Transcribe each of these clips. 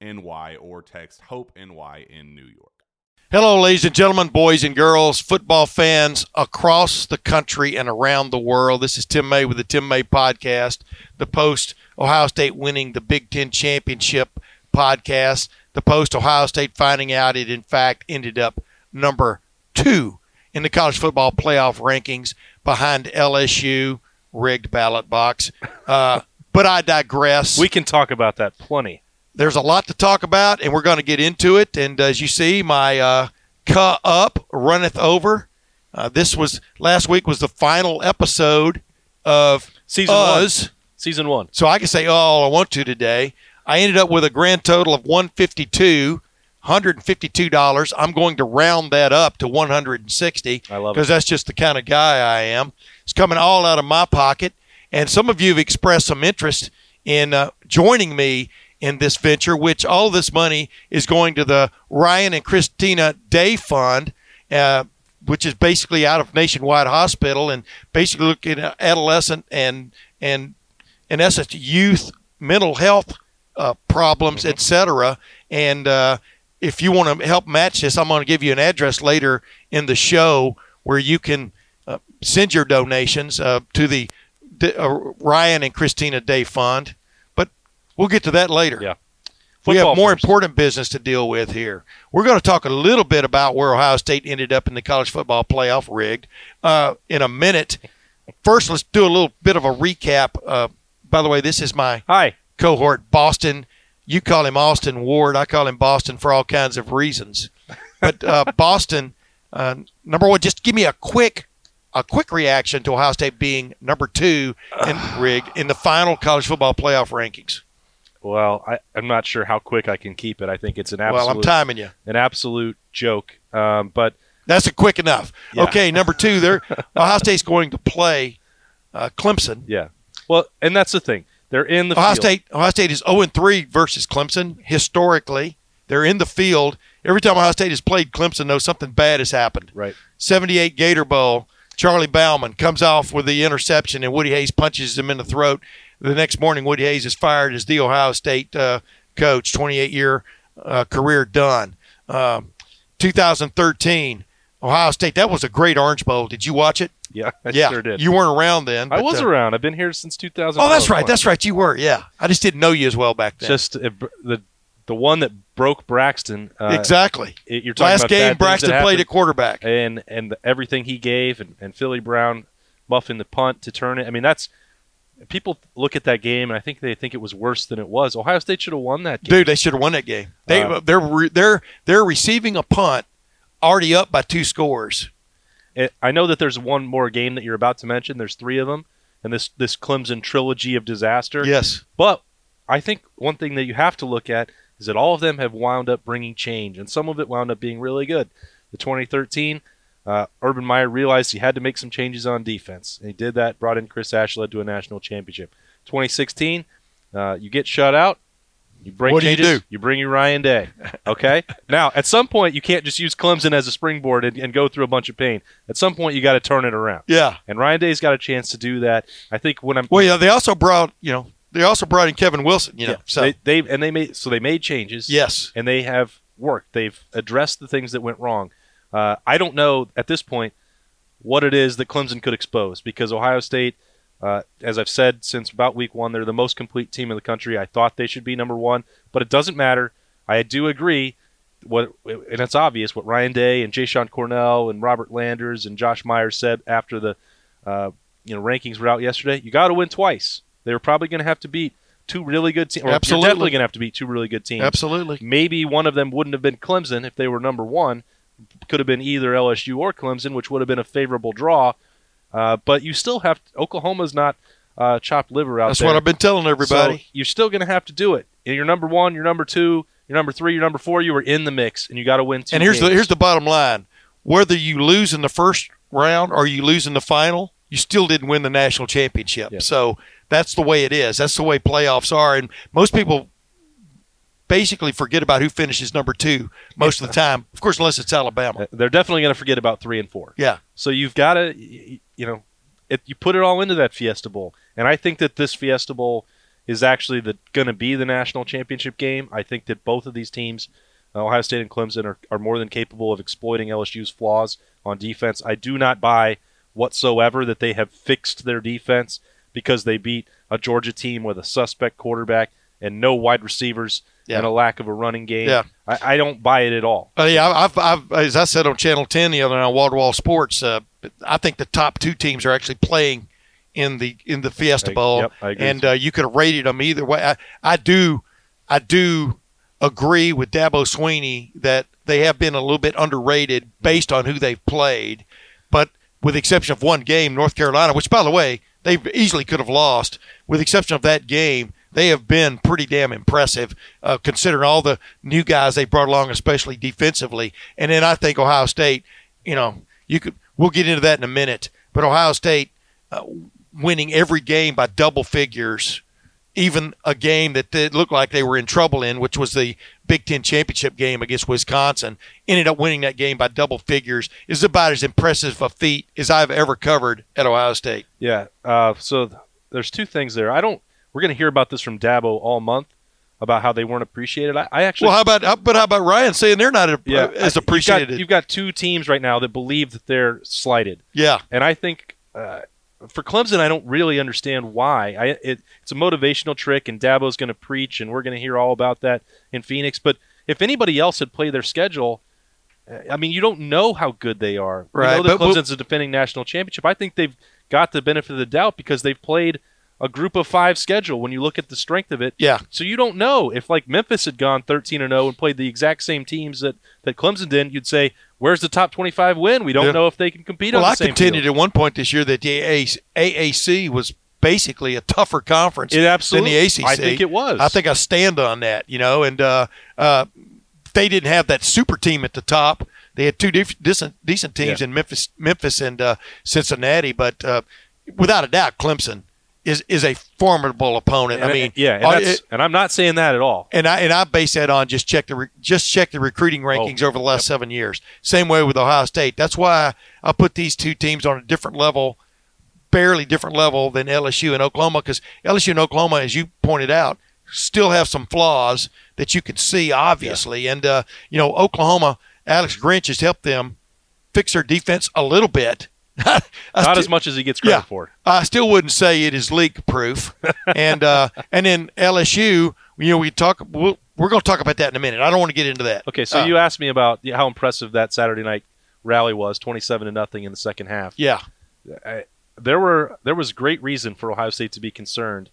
NY or text Hope NY in New York. Hello, ladies and gentlemen, boys and girls, football fans across the country and around the world. This is Tim May with the Tim May Podcast, the post Ohio State winning the Big Ten Championship podcast, the post Ohio State finding out it, in fact, ended up number two in the college football playoff rankings behind LSU, rigged ballot box. Uh, but I digress. We can talk about that plenty there's a lot to talk about, and we're going to get into it. And as you see, my uh, "Cuh Up" runneth over. Uh, this was last week was the final episode of season Us. one. Season one. So I can say all I want to today. I ended up with a grand total of 152 $152. I'm going to round that up to 160 I love it. because that's just the kind of guy I am. It's coming all out of my pocket. And some of you have expressed some interest in uh, joining me in this venture, which all this money is going to the Ryan and Christina Day Fund, uh, which is basically out of Nationwide Hospital and basically looking at adolescent and and in essence youth mental health uh, problems, Mm-hmm. etc. And uh, if you want to help match this, I'm going to give you an address later in the show where you can uh, send your donations uh, to the, the uh, Ryan and Christina Day Fund. We'll get to that later. Yeah. We have more first. important business to deal with here. We're going to talk a little bit about where Ohio State ended up in the college football playoff rigged uh, in a minute. First, let's do a little bit of a recap. Uh, by the way, this is my Hi. cohort, Boston. You call him Austin Ward. I call him Boston for all kinds of reasons. But uh, Boston, uh, number one, just give me a quick, a quick reaction to Ohio State being number two in rigged in the final college football playoff rankings. Well, I, I'm not sure how quick I can keep it. I think it's an absolute, Well, I'm timing you. an absolute joke. Um, but That's a quick enough. Yeah. Okay, number two, there, Ohio State's going to play uh, Clemson. yeah, well, and that's the thing. They're in the Ohio field. State, Ohio State is 0 and 3 versus Clemson historically. They're in the field. Every time Ohio State has played Clemson, though, something bad has happened. Right. 78 Gator Bowl. Charlie Bauman comes off with the interception, and Woody Hayes punches him in the throat. The next morning, Woody Hayes is fired as the Ohio State uh, coach. 28 year uh, career done. Um, 2013, Ohio State. That was a great Orange Bowl. Did you watch it? Yeah, I yeah, sure did. You weren't around then. I was uh, around. I've been here since 2000. Oh, that's right. That's right. You were. Yeah, I just didn't know you as well back then. just uh, br- the the one that broke Braxton. Uh, exactly. it- You're talking Last game, Braxton played at quarterback. and and the, everything he gave, and, and Philly Brown muffing the punt to turn it. I mean, that's people look at that game and I think they think it was worse than it was. Ohio State should have won that game. Dude, they should have won that game. They Uh, they're re- they're they're receiving a punt already up by two scores. It, I know that there's one more game that you're about to mention. There's three of them, and this this Clemson trilogy of disaster. Yes. But I think one thing that you have to look at is that all of them have wound up bringing change, and some of it wound up being really good. The 2013, uh, Urban Meyer realized he had to make some changes on defense, and he did that. Brought in Chris Ash, led to a national championship. 2016, uh, you get shut out. You bring What do you changes. do? bring your Ryan Day. Okay. now, at some point, you can't just use Clemson as a springboard and, and go through a bunch of pain. At some point, you got to turn it around. Yeah. And Ryan Day's got a chance to do that. I think when I'm Well, yeah. They also brought you know they also brought in Kevin Wilson. You know. yeah, so they, they and they made so they made changes. yes. and they have worked. They've addressed the things that went wrong. Uh, I don't know at this point what it is that Clemson could expose because Ohio State, uh, as I've said since about week one, they're the most complete team in the country. I thought they should be number one, but it doesn't matter. I do agree. What and it's obvious what Ryan Day and Jashon Cornell and Robert Landers and Josh Myers said after the uh, you know rankings were out yesterday. You got to win twice. They were probably going to have to beat two really good teams. Absolutely. Definitely going to have to beat two really good teams. Absolutely. Maybe one of them wouldn't have been Clemson if they were number one. Could have been either LSU or Clemson, which would have been a favorable draw. Uh, but you still have Oklahoma's not uh, chopped liver out there. That's there. what I've been telling everybody. So you're still going to have to do it. And you're number one, you're number two, you're number three, you're number four. You were in the mix, and you got to win two. and here's the here's the bottom line: whether you lose in the first round or you lose in the final, you still didn't win the national championship. Yeah. So that's the way it is. That's the way playoffs are. And most people basically forget about who finishes number two most of the time. Of course, unless it's Alabama. Uh, They're definitely going to forget about three and four. Yeah. So you've got to, you know, it, you put it all into that Fiesta Bowl, and I think that this Fiesta Bowl is actually going to be the national championship game. I think that both of these teams, uh, Ohio State and Clemson, are, are more than capable of exploiting LSU's flaws on defense. I do not buy whatsoever that they have fixed their defense because they beat a Georgia team with a suspect quarterback and no wide receivers Yeah. and a lack of a running game. Yeah. I, I don't buy it at all. Uh, yeah, I've, I've, as I said on Channel 10 the other night on Wall to Wall Sports, uh, I think the top two teams are actually playing in the in the Fiesta I- Bowl, yep, I agree and uh, you could have rated them either way. I, I do, I do agree with Dabo Swinney that they have been a little bit underrated based on who they've played, but with the exception of one game, North Carolina, which by the way they easily could have lost, with the exception of that game. They have been pretty damn impressive, uh, considering all the new guys they brought along, especially defensively. And then I think Ohio State, you know, you could. We'll get into that in a minute. But Ohio State uh, winning every game by double figures, even a game that looked like they were in trouble in, which was the Big Ten championship game against Wisconsin, ended up winning that game by double figures. Is about as impressive a feat as I've ever covered at Ohio State. Yeah. Uh, so th- there's two things there. I don't. We're going to hear about this from Dabo all month about how they weren't appreciated. I, I actually. Well, how about how, but how about Ryan saying they're not a, yeah, as appreciated? You've got, you've got two teams right now that believe that they're slighted, yeah, and I think uh, for Clemson, I don't really understand why. I it, it's a motivational trick, and Dabo's going to preach, and we're going to hear all about that in Phoenix. But if anybody else had played their schedule. uh, I mean, you don't know how good they are. Right, You know that but- but- Clemson's a defending national championship. I think they've got the benefit of the doubt because they've played a group of five schedule when you look at the strength of it. yeah. So you don't know if like Memphis had gone 13 and 0 and played the exact same teams that that Clemson did, you'd say, "Where's the top 25 win?" We don't Yeah. know if they can compete Well, on the I same contended field. at one point this year that the AAC, was basically a tougher conference It absolutely. than the ACC. I think it was. I think I stand on that, you know, and uh, uh, they didn't have that super team at the top. They had two diff- decent, decent teams Yeah. in Memphis, Memphis and uh, Cincinnati, but uh, without a doubt, Clemson is is a formidable opponent. And I mean, yeah, and, uh, that's, it- and I'm not saying that at all. and I and I base that on just check the re- just check the recruiting rankings over the last seven years. Same way with Ohio State. That's why I put these two teams on a different level, barely different level than LSU and Oklahoma, because LSU and Oklahoma, as you pointed out, still have some flaws that you can see obviously. And uh, you know, Oklahoma, Alex Grinch has helped them fix their defense a little bit. Not as much as he gets credit Yeah. for. I still wouldn't say it is leak proof. and uh, and then LSU, you know, we talk. We'll, we're going to talk about that in a minute. I don't want to get into that. Okay, so Uh, you asked me about how impressive that Saturday night rally was, 27 to nothing in the second half. Yeah, I, there were there was great reason for Ohio State to be concerned.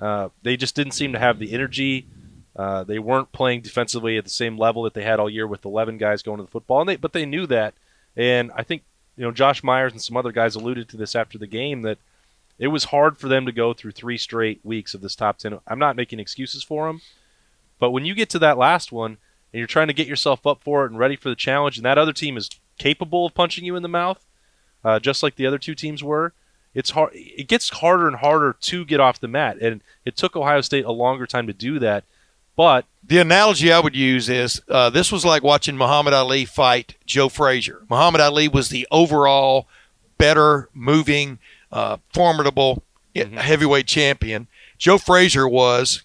Uh, they just didn't seem to have the energy. Uh, they weren't playing defensively at the same level that they had all year with 11 guys going to the football, and they, but they knew that. And I think you know Josh Myers and some other guys alluded to this after the game that it was hard for them to go through three straight weeks of this top 10. I'm not making excuses for them, but when you get to that last one and you're trying to get yourself up for it and ready for the challenge, and that other team is capable of punching you in the mouth, uh, just like the other two teams were, it's hard. It gets harder and harder to get off the mat, and it took Ohio State a longer time to do that. But the analogy I would use is uh, this was like watching Muhammad Ali fight Joe Frazier. Muhammad Ali was the overall better, moving, uh, formidable mm-hmm. heavyweight champion. Joe Frazier was,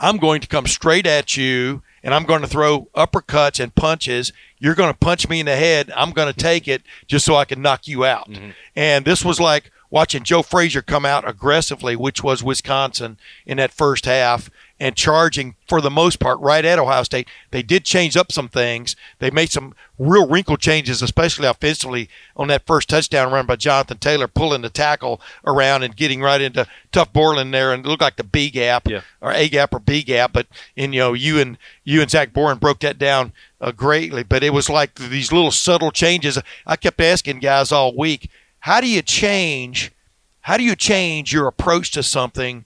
I'm going to come straight at you and I'm going to throw uppercuts and punches. You're going to punch me in the head. I'm going to take it just so I can knock you out. Mm-hmm. And this was like watching Joe Frazier come out aggressively, which was Wisconsin in that first half, and charging for the most part right at Ohio State. They did change up some things. They made some real wrinkle changes, especially offensively on that first touchdown run by Jonathan Taylor, pulling the tackle around and getting right into Tuf Borland there, and it looked like the B gap yeah. or A gap or B gap. But and you know you and you and Zach Boren broke that down uh, greatly. But it was like these little subtle changes. I kept asking guys all week, how do you change? How do you change your approach to something?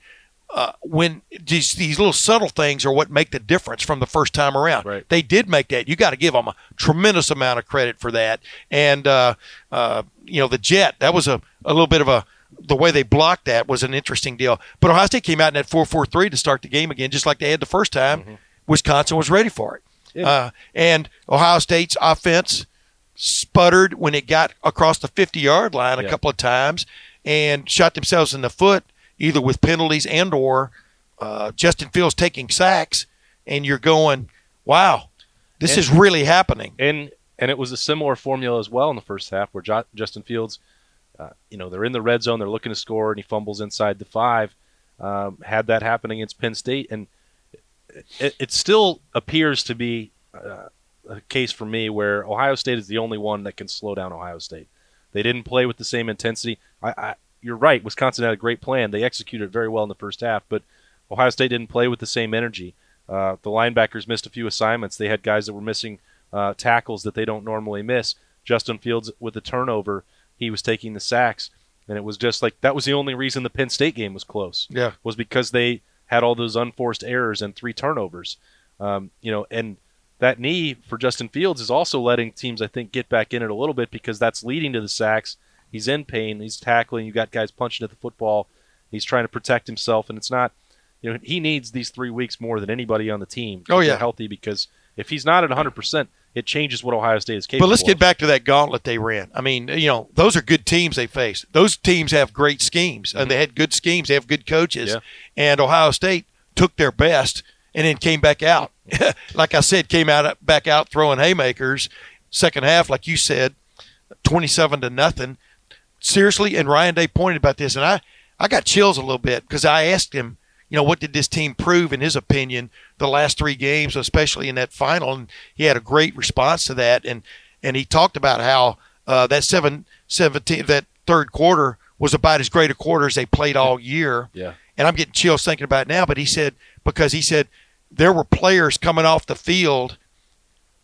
uh, when these these little subtle things are what make the difference from the first time around. Right. They did make that. You got to give them a tremendous amount of credit for that. And uh, uh, you know the jet that was a, a little bit of a the way they blocked that was an interesting deal. But Ohio State came out in that four four three to start the game again, just like they had the first time. Mm-hmm. Wisconsin was ready for it. Yeah. Uh, and Ohio State's offense sputtered when it got across the 50 yard line a yeah. couple of times and shot themselves in the foot either with penalties and or uh, Justin Fields taking sacks, and you're going, "Wow, this and, is really happening." And and it was a similar formula as well in the first half, where jo- Justin Fields, uh, you know, they're in the red zone, they're looking to score, and he fumbles inside the five. Um, had that happen against Penn State, and it, it still appears to be uh, a case for me where Ohio State is the only one that can slow down Ohio State. They didn't play with the same intensity. I, I, you're right. Wisconsin had a great plan. They executed very well in the first half, but Ohio State didn't play with the same energy. Uh, the linebackers missed a few assignments. They had guys that were missing uh, tackles that they don't normally miss. Justin Fields with the turnover, he was taking the sacks, and it was just like that was the only reason the Penn State game was close. Yeah, was because they had all those unforced errors and three turnovers. Um, you know, and that knee for Justin Fields is also letting teams, I think, get back in it a little bit because that's leading to the sacks He's in pain. He's tackling. You've got guys punching at the football. He's trying to protect himself, and it's not. You know, he needs these three weeks more than anybody on the team. To oh yeah, healthy because if he's not at 100, percent it changes what Ohio State is capable. Of. But let's get of. back to that gauntlet they ran. I mean, you know, those are good teams they faced. Those teams have great schemes, mm-hmm. and they had good schemes. They have good coaches, yeah. and Ohio State took their best and then came back out. like I said, came out back out throwing haymakers. Second half, like you said, 27 to nothing seriously, and Ryan Day pointed about this, and I, I got chills a little bit because I asked him, you know, what did this team prove in his opinion the last three games, especially in that final, and he had a great response to that, and and he talked about how uh, that seven, 17, that third quarter was about as great a quarter as they played all year. Yeah. And I'm getting chills thinking about it now, but he said because he said there were players coming off the field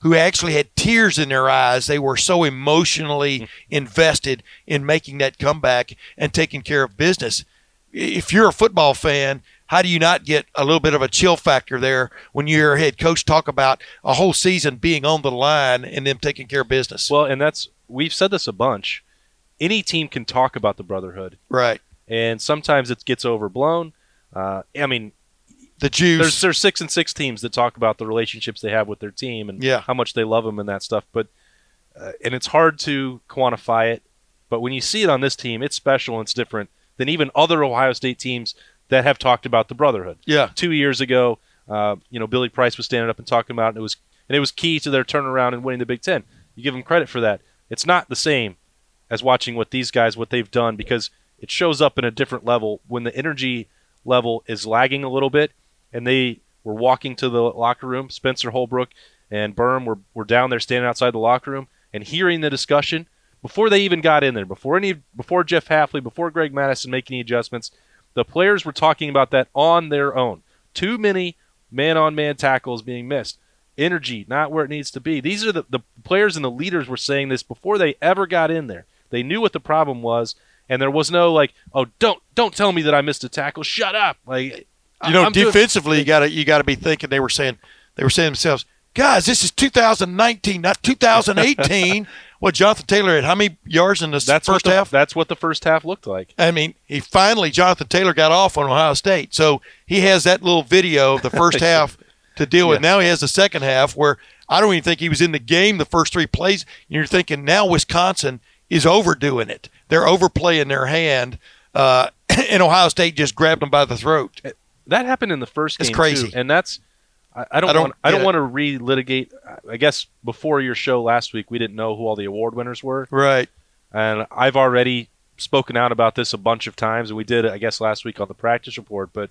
who actually had tears in their eyes. They were so emotionally mm. invested in making that comeback and taking care of business. If you're a football fan, how do you not get a little bit of a chill factor there when you hear a head coach talk about a whole season being on the line and them taking care of business? Well, and that's we've said this a bunch. Any team can talk about the brotherhood, right? And sometimes it gets overblown. Uh, I mean, the Jews. There's there's six and six teams that talk about the relationships they have with their team and yeah. how much they love them and that stuff. But uh, and it's hard to quantify it. But when you see it on this team, it's special and it's different than even other Ohio State teams that have talked about the brotherhood. Yeah. Two years ago, uh, you know, Billy Price was standing up and talking about it. And it was and it was key to their turnaround and winning the Big Ten. You give them credit for that. It's not the same as watching what these guys what they've done because it shows up in a different level when the energy level is lagging a little bit and they were walking to the locker room. Spencer Holbrook and Birm were, were down there standing outside the locker room and hearing the discussion before they even got in there, before any, before Jeff Hafley, before Greg Mattison making any adjustments, the players were talking about that on their own. Too many man-on-man tackles being missed. Energy not where it needs to be. These are the, the players and the leaders were saying this before they ever got in there. They knew what the problem was, and there was no like, oh, don't don't tell me that I missed a tackle. Shut up. Like You know, I'm doing- defensively, you got to you got to be thinking. They were saying they were saying themselves, guys, this is 2019, not 2018. what Jonathan Taylor had how many yards in the that's first what the, half? That's what the first half looked like. I mean, he finally Jonathan Taylor got off on Ohio State, so he has that little video of the first half to deal with. Yeah. Now he has the second half where I don't even think he was in the game the first three plays. And you're thinking now Wisconsin is overdoing it. They're overplaying their hand, uh, and Ohio State just grabbed them by the throat. That happened in the first It's game crazy. too, and that's I, I don't I don't want I don't it. want to relitigate. I guess before your show last week, we didn't know who all the award winners were, Right. and I've already spoken out about this a bunch of times, and we did I guess last week on the practice report. But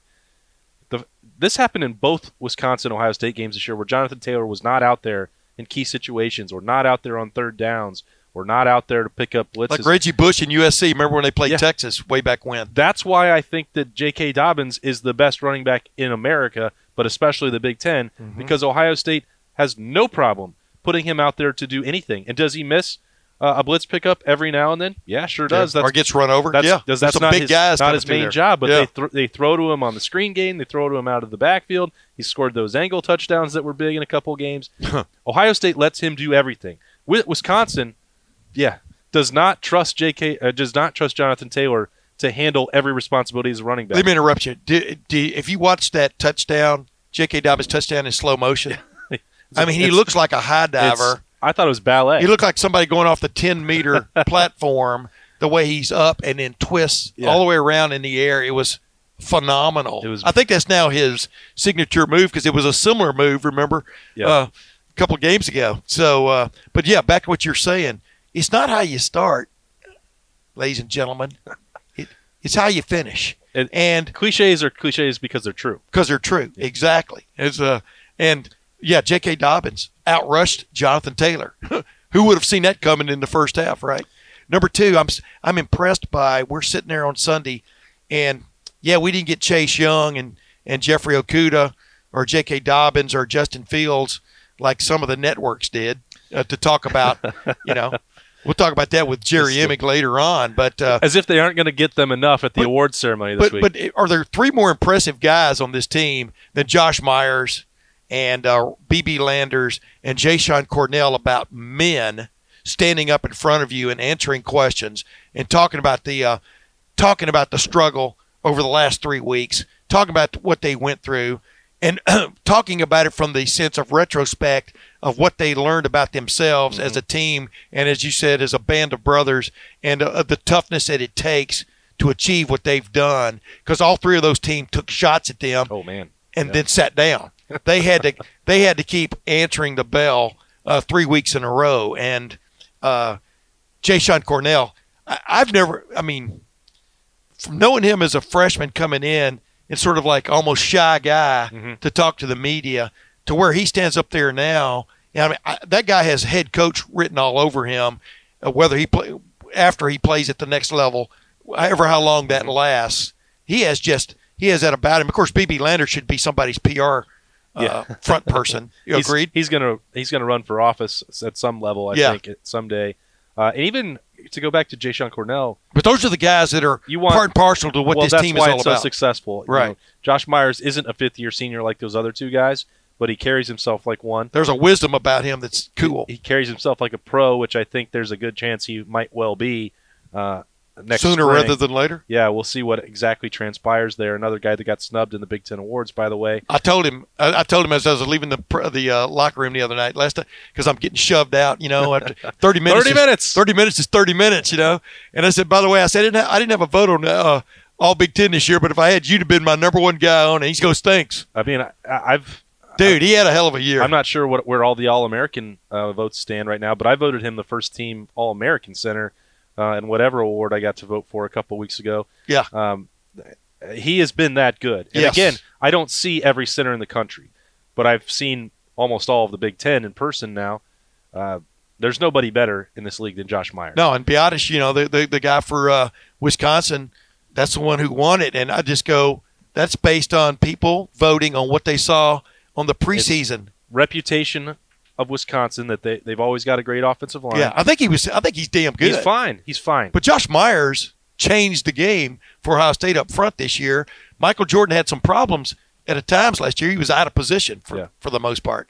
the this happened in both Wisconsin Ohio State games this year, where Jonathan Taylor was not out there in key situations, or not out there on third downs, or not out there to pick up blitzes. Like Reggie Bush and USC. Remember when they played Yeah. Texas way back when? that's why I think that J.K. Dobbins is the best running back in America, but especially the Big 10 Mm-hmm. because Ohio State has no problem putting him out there to do anything. And does he miss uh, a blitz pickup every now and then? Yeah, sure does. or That's, gets run over. that's, yeah. does, that's some not big his, guys not his main there. job, but Yeah. they, th- they throw to him on the screen game. They throw to him out of the backfield. He scored those angle touchdowns that were big in a couple games. Ohio State lets him do everything. Wi- Wisconsin, yeah, does not trust J.K. Uh, does not trust Jonathan Taylor to handle every responsibility as a running back. Let me interrupt you. If you watch that touchdown, J.K. Dobbins touchdown in slow motion, I mean, he looks like a high diver. I thought it was ballet. He looked like somebody going off the 10 meter platform, the way he's up and then twists Yeah. all the way around in the air. It was phenomenal. It was- I think that's now his signature move because it was a similar move, remember, Yeah. uh, a couple of games ago. So, uh, but yeah, back to what you're saying. It's not how you start, ladies and gentlemen. It, it's how you finish. And- and cliches are cliches because they're true. because they're true. Exactly. It's uh, and yeah, J.K. Dobbins outrushed Jonathan Taylor. Who would have seen that coming in the first half, right? Number two, I'm I'm impressed by. We're sitting there on Sunday, and yeah, we didn't get Chase Young and and Jeffrey Okudah or J.K. Dobbins or Justin Fields like some of the networks did uh, to talk about. you know, we'll talk about that with Jerry Emig later on, but. Uh, As if they aren't going to get them enough at the But- awards ceremony this but week. but are there three more impressive guys on this team than Josh Myers and uh, BB Landers and Jashon Cornell about men standing up in front of you and answering questions and talking about the uh, talking about the struggle over the last three weeks, talking about what they went through, and talking about it from the sense of retrospect of what they learned about themselves as a team and, as you said, as a band of brothers, and uh, the toughness that it takes to achieve what they've done. Because all three of those teams took shots at them oh man, and then sat down. They had to they had to keep answering the bell uh, three weeks in a row. And uh, Jashon Cornell, I, I've never, I mean, from knowing him as a freshman coming in, and sort of like almost shy guy Mhm. to talk to the media, to where he stands up there now. And I mean, I, that guy has head coach written all over him, uh, whether he play after he plays at the next level, however how long that lasts. He has just he has that about him. Of course, BB Lander should be somebody's PR uh, Yeah. front person. You he's, agreed? He's gonna he's gonna run for office at some level. I Yeah. think someday. Uh, and even to go back to Jashon Cornell, But those are the guys that are You want- part and parcel to what well, this team is all about. so successful. You Right. know, Josh Myers isn't a fifth year senior like those other two guys, but he carries himself like one. There's a wisdom about him that's cool. He carries himself like a pro, which I think there's a good chance he might well be uh, next Sooner spring. rather than later. yeah, we'll see what exactly transpires there. Another guy that got snubbed in the Big Ten awards, by the way. I told him. I, I told him as I was leaving the the uh, locker room the other night last because I'm getting shoved out. You know, after 30 minutes. 30 is- minutes. 30 minutes is 30 minutes. You know, and I said, by the way, I said I didn't have, I didn't have a vote on uh, all Big Ten this year, but if I had, you'd have been my number one guy on it. He goes, thanks, I mean, I, I've dude. He had a hell of a year. I'm not sure what where all the All American uh, votes stand right now, but I voted him the first team All American center uh, in whatever award I got to vote for a couple weeks ago. Yeah. Um, he has been that good. And Yes. again, I don't see every center in the country, but I've seen almost all of the Big Ten in person now. Uh, there's nobody better in this league than Josh Myers. No, and Biadasz, you know, the the, the guy for uh, Wisconsin, that's the one who won it. And I just go, that's based on people voting on what they saw on the preseason. reputation of Wisconsin that they they've always got a great offensive line. yeah, I think he was. I think he's damn good. he's fine. He's fine. But Josh Myers changed the game for Ohio State up front this year. Michael Jordan had some problems at times last year. He was out of position for, Yeah. for the most part.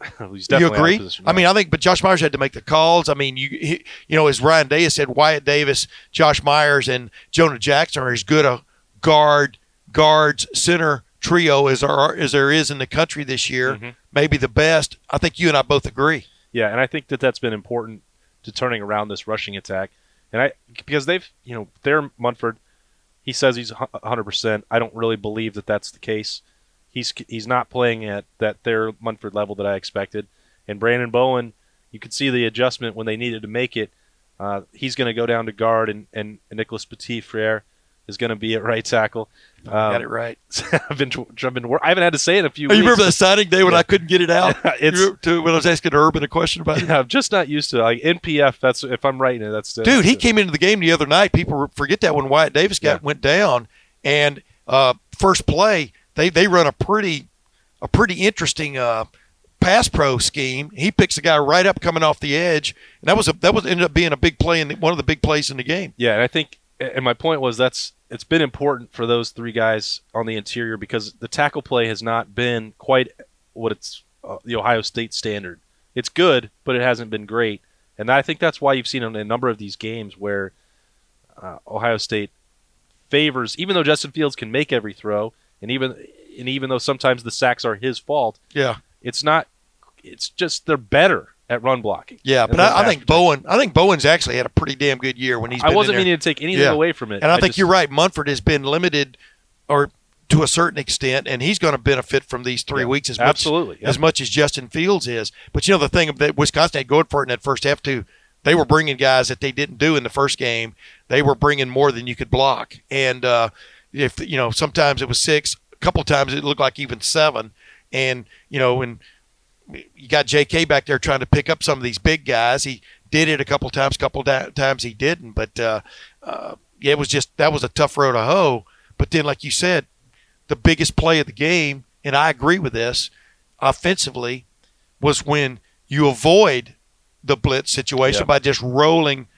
he's you definitely out of agree? position I mean, I think, but Josh Myers had to make the calls. I mean, you he, you know, as Ryan Day said, Wyatt Davis, Josh Myers, and Jonah Jackson are as good a guard, guards, center trio as are as there is in the country this year. Mhm. Maybe the best. I think you and I both agree. Yeah, and I think that that's been important to turning around this rushing attack. And I because they've, you know, they're Munford, he says he's 100%. I don't really believe that that's the case. He's he's not playing at that their Munford level that I expected. And Branden Bowen, you could see the adjustment when they needed to make it. Uh, he's going to go down to guard, and, and Nicholas Petit Frere is going to be at right tackle. Got Um, it right. I've been, I've been, I haven't had to say it in a few Oh, you weeks. remember that signing day when I couldn't get it out? It's- You- to, when I was asking Urban a question about it. I'm just not used to it. like NPF. That's if I'm writing it. That's Dude, he that's- came into the game the other night. People forget that when Wyatt Davis got Yeah. went down, and uh, first play they they run a pretty a pretty interesting uh, pass pro scheme. He picks the guy right up coming off the edge, and that was a that was ended up being a big play in the, one of the big plays in the game. Yeah, and I think, and my point was that's it's been important for those three guys on the interior because the tackle play has not been quite what it's uh, the Ohio State standard. It's good, but it hasn't been great, and I think that's why you've seen in a number of these games where uh, Ohio State favors, even though Justin Fields can make every throw, and even and even though sometimes the sacks are his fault, Yeah, it's not. It's just they're better at run blocking. yeah, but I, I think Bowen I think Bowen's actually had a pretty damn good year when he's. Been I wasn't meaning to take anything Yeah. away from it, And I, think just- you're right. Munford has been limited, or to a certain extent, and he's going to benefit from these three Yeah, weeks as much absolutely, as much as Justin Fields is. But you know the thing that Wisconsin had going for it in that first half too. They were bringing guys that they didn't do in the first game. They were bringing more than you could block, and uh, if you know sometimes it was six, a couple times it looked like even seven, and you know when you got J.K. back there trying to pick up some of these big guys. He did it a couple times, couple da- times he didn't. But uh, uh, yeah, it was just that was a tough road to hoe. But then, like you said, the biggest play of the game, and I agree with this, offensively, was when you avoid the blitz situation Yeah. by just rolling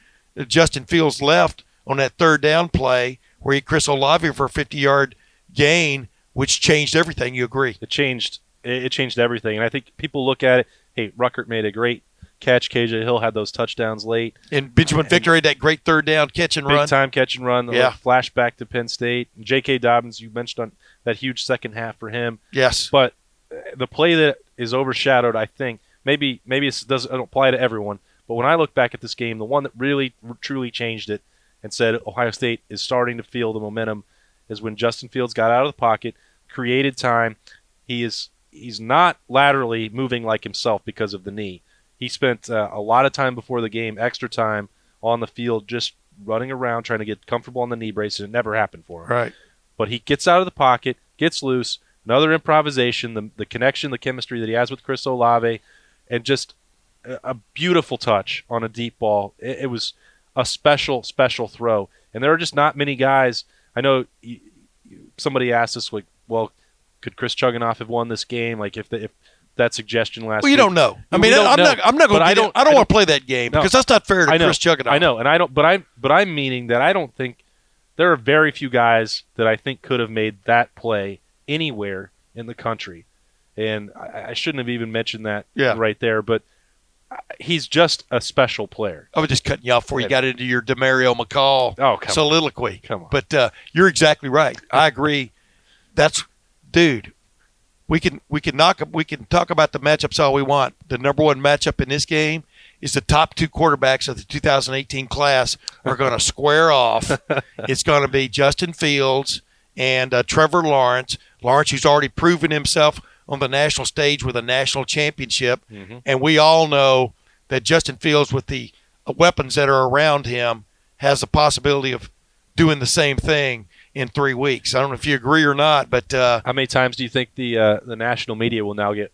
Justin Fields left on that third down play where he Chris Olave for a 50 yard gain, which changed everything. You agree? it changed it it changed everything and i think people look at it hey ruckert made a great catch kj hill had those touchdowns late And Benjamin Victor had that great third down catch and big run. time catch and run Yeah. flashback to penn state jk dobbins you mentioned on that huge second half for him Yes. but uh, the play that is overshadowed i think maybe maybe it doesn't apply to everyone but when i look back at this game the one that really truly changed it and said ohio state is starting to feel the momentum is when justin fields got out of the pocket created time he is he's not laterally moving like himself because of the knee he spent uh, a lot of time before the game extra time on the field just running around trying to get comfortable on the knee brace and it never happened for him Right. but he gets out of the pocket, gets loose, another improvisation, the, the connection, the chemistry that he has with Chris Olave, and just a, a beautiful touch on a deep ball. It, it was a special, special throw. And there are just not many guys. I know somebody asked us, like, well, could Chris Chugunov have won this game? Like, if the, if that suggestion last Well, you week- don't know. I mean, I'm know. not. I'm not going to. I don't- don't. I don't want to play that game No. because that's not fair to I know. Chris Chugunov. I know, and I don't. But I'm. But I'm meaning that I don't think there are very few guys that I think could have made that play anywhere in the country, and I, I shouldn't have even mentioned that Yeah. right there. But he's just a special player. I was just cutting you off before you got into your Demario McCall Oh, come on. soliloquy. Come on. But uh, you're exactly right. I agree. That's, dude. We can we can knock we can talk about the matchups all we want. The number one matchup in this game is the top two quarterbacks of the 2018 class are going to square off. It's going to be Justin Fields and uh, Trevor Lawrence. Lawrence, who's already proven himself on the national stage with a national championship, and we all know that Justin Fields, with the weapons that are around him, has the possibility of doing the same thing in three weeks. I don't know if you agree or not, but uh, How many times do you think the uh, the national media will now get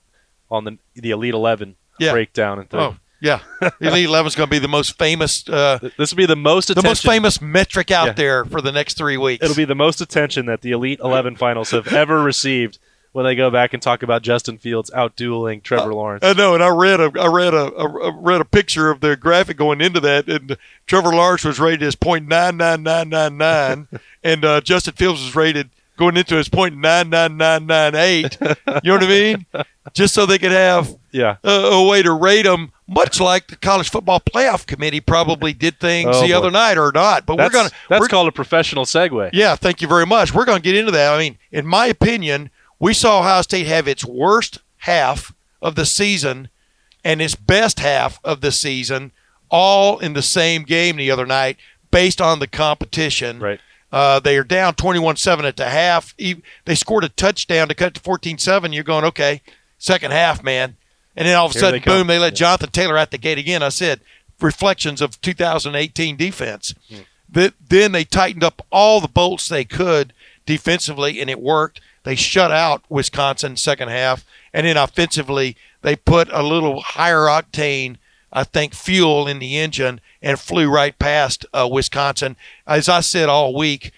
on the the Elite Eleven Yeah. breakdown and Oh. Yeah, Elite Eleven is going to be the most famous, uh, This will be the most the most famous metric out Yeah. there for the next three weeks. It'll be the most attention that the Elite Eleven finals have ever received when they go back and talk about Justin Fields out dueling Trevor Lawrence. I know, and I read a I read a, a, a read a picture of the graphic going into that, and Trevor Lawrence was rated as point nine nine nine nine nine, and uh, Justin Fields was rated going into his point nine nine nine nine eight. You know what I mean? Just so they could have yeah. a, a way to rate them, much like the college football playoff committee probably did things Oh, the boy. other night or not. But That's, we're gonna that's we're, called a professional segue. yeah, thank you very much. We're going to get into that. I mean, in my opinion, we saw Ohio State have its worst half of the season and its best half of the season all in the same game the other night based on the competition. Right. Uh, they are down 21 7 at the half. They scored a touchdown to cut it to 14 7. You're going, okay, second half, man. And then all of a Here sudden, they boom, they let Jonathan Taylor out the gate again. I said, reflections of 2018 defense. Th- then they tightened up all the bolts they could defensively, and it worked. They shut out Wisconsin second half, and then offensively they put a little higher octane, I think, fuel in the engine and flew right past uh, Wisconsin. As I said all week,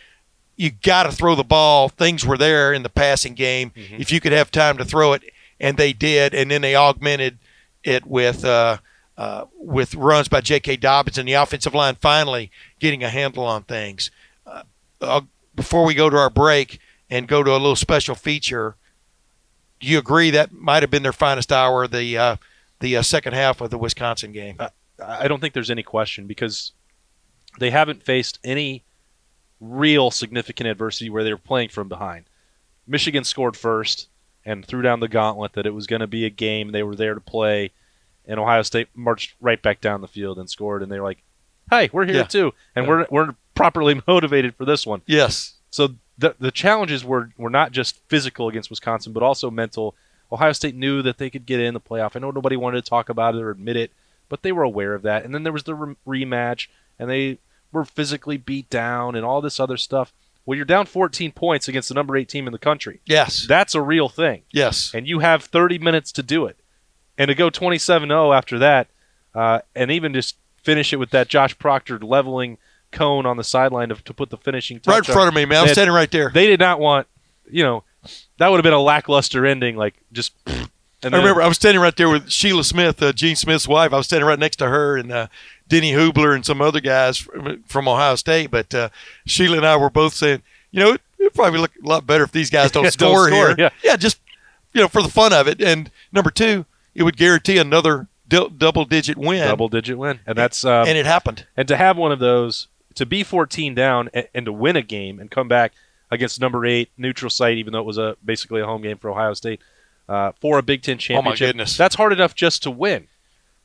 you got to throw the ball. Things were there in the passing game if you could have time to throw it, and they did. And then they augmented it with uh, uh, with runs by J.K. Dobbins and the offensive line finally getting a handle on things. Uh, uh, before we go to our break and go to a little special feature, do you agree that might have been their finest hour, the uh, the uh, second half of the Wisconsin game? I don't think there's any question because they haven't faced any real significant adversity where they were playing from behind. Michigan scored first and threw down the gauntlet that it was going to be a game they were there to play, and Ohio State marched right back down the field and scored, and they were like, "Hey, we're here Yeah. too, and we're we're properly motivated for this one." yes. So the the challenges were were not just physical against Wisconsin, but also mental. Ohio State knew that they could get in the playoff. I know nobody wanted to talk about it or admit it, but they were aware of that. And then there was the re- rematch, and they were physically beat down and all this other stuff. Well, you're down 14 points against the number eight team in the country. Yes. That's a real thing, Yes. and you have 30 minutes to do it. And to go 27-0 after that, uh, and even just finish it with that Josh Proctor leveling cone on the sideline to, to put the finishing touch Right in on. front of me, man. I'm had- standing right there. They did not want, you know, that would have been a lackluster ending, like just. And I remember I was standing right there with Sheila Smith, uh, Gene Smith's wife. I was standing right next to her and uh, Denny Hubler and some other guys from, from Ohio State. But uh, Sheila and I were both saying, you know, it would probably look a lot better if these guys don't Don't score score, here. yeah. just you know for the fun of it. And number two, it would guarantee another double-digit win, double digit win, and that's um, and it happened. and to have one of those to be 14 down and, and to win a game and come back against number eight neutral site, even though it was a basically a home game for Ohio State uh, for a Big Ten championship. Oh my goodness. that's hard enough just to win,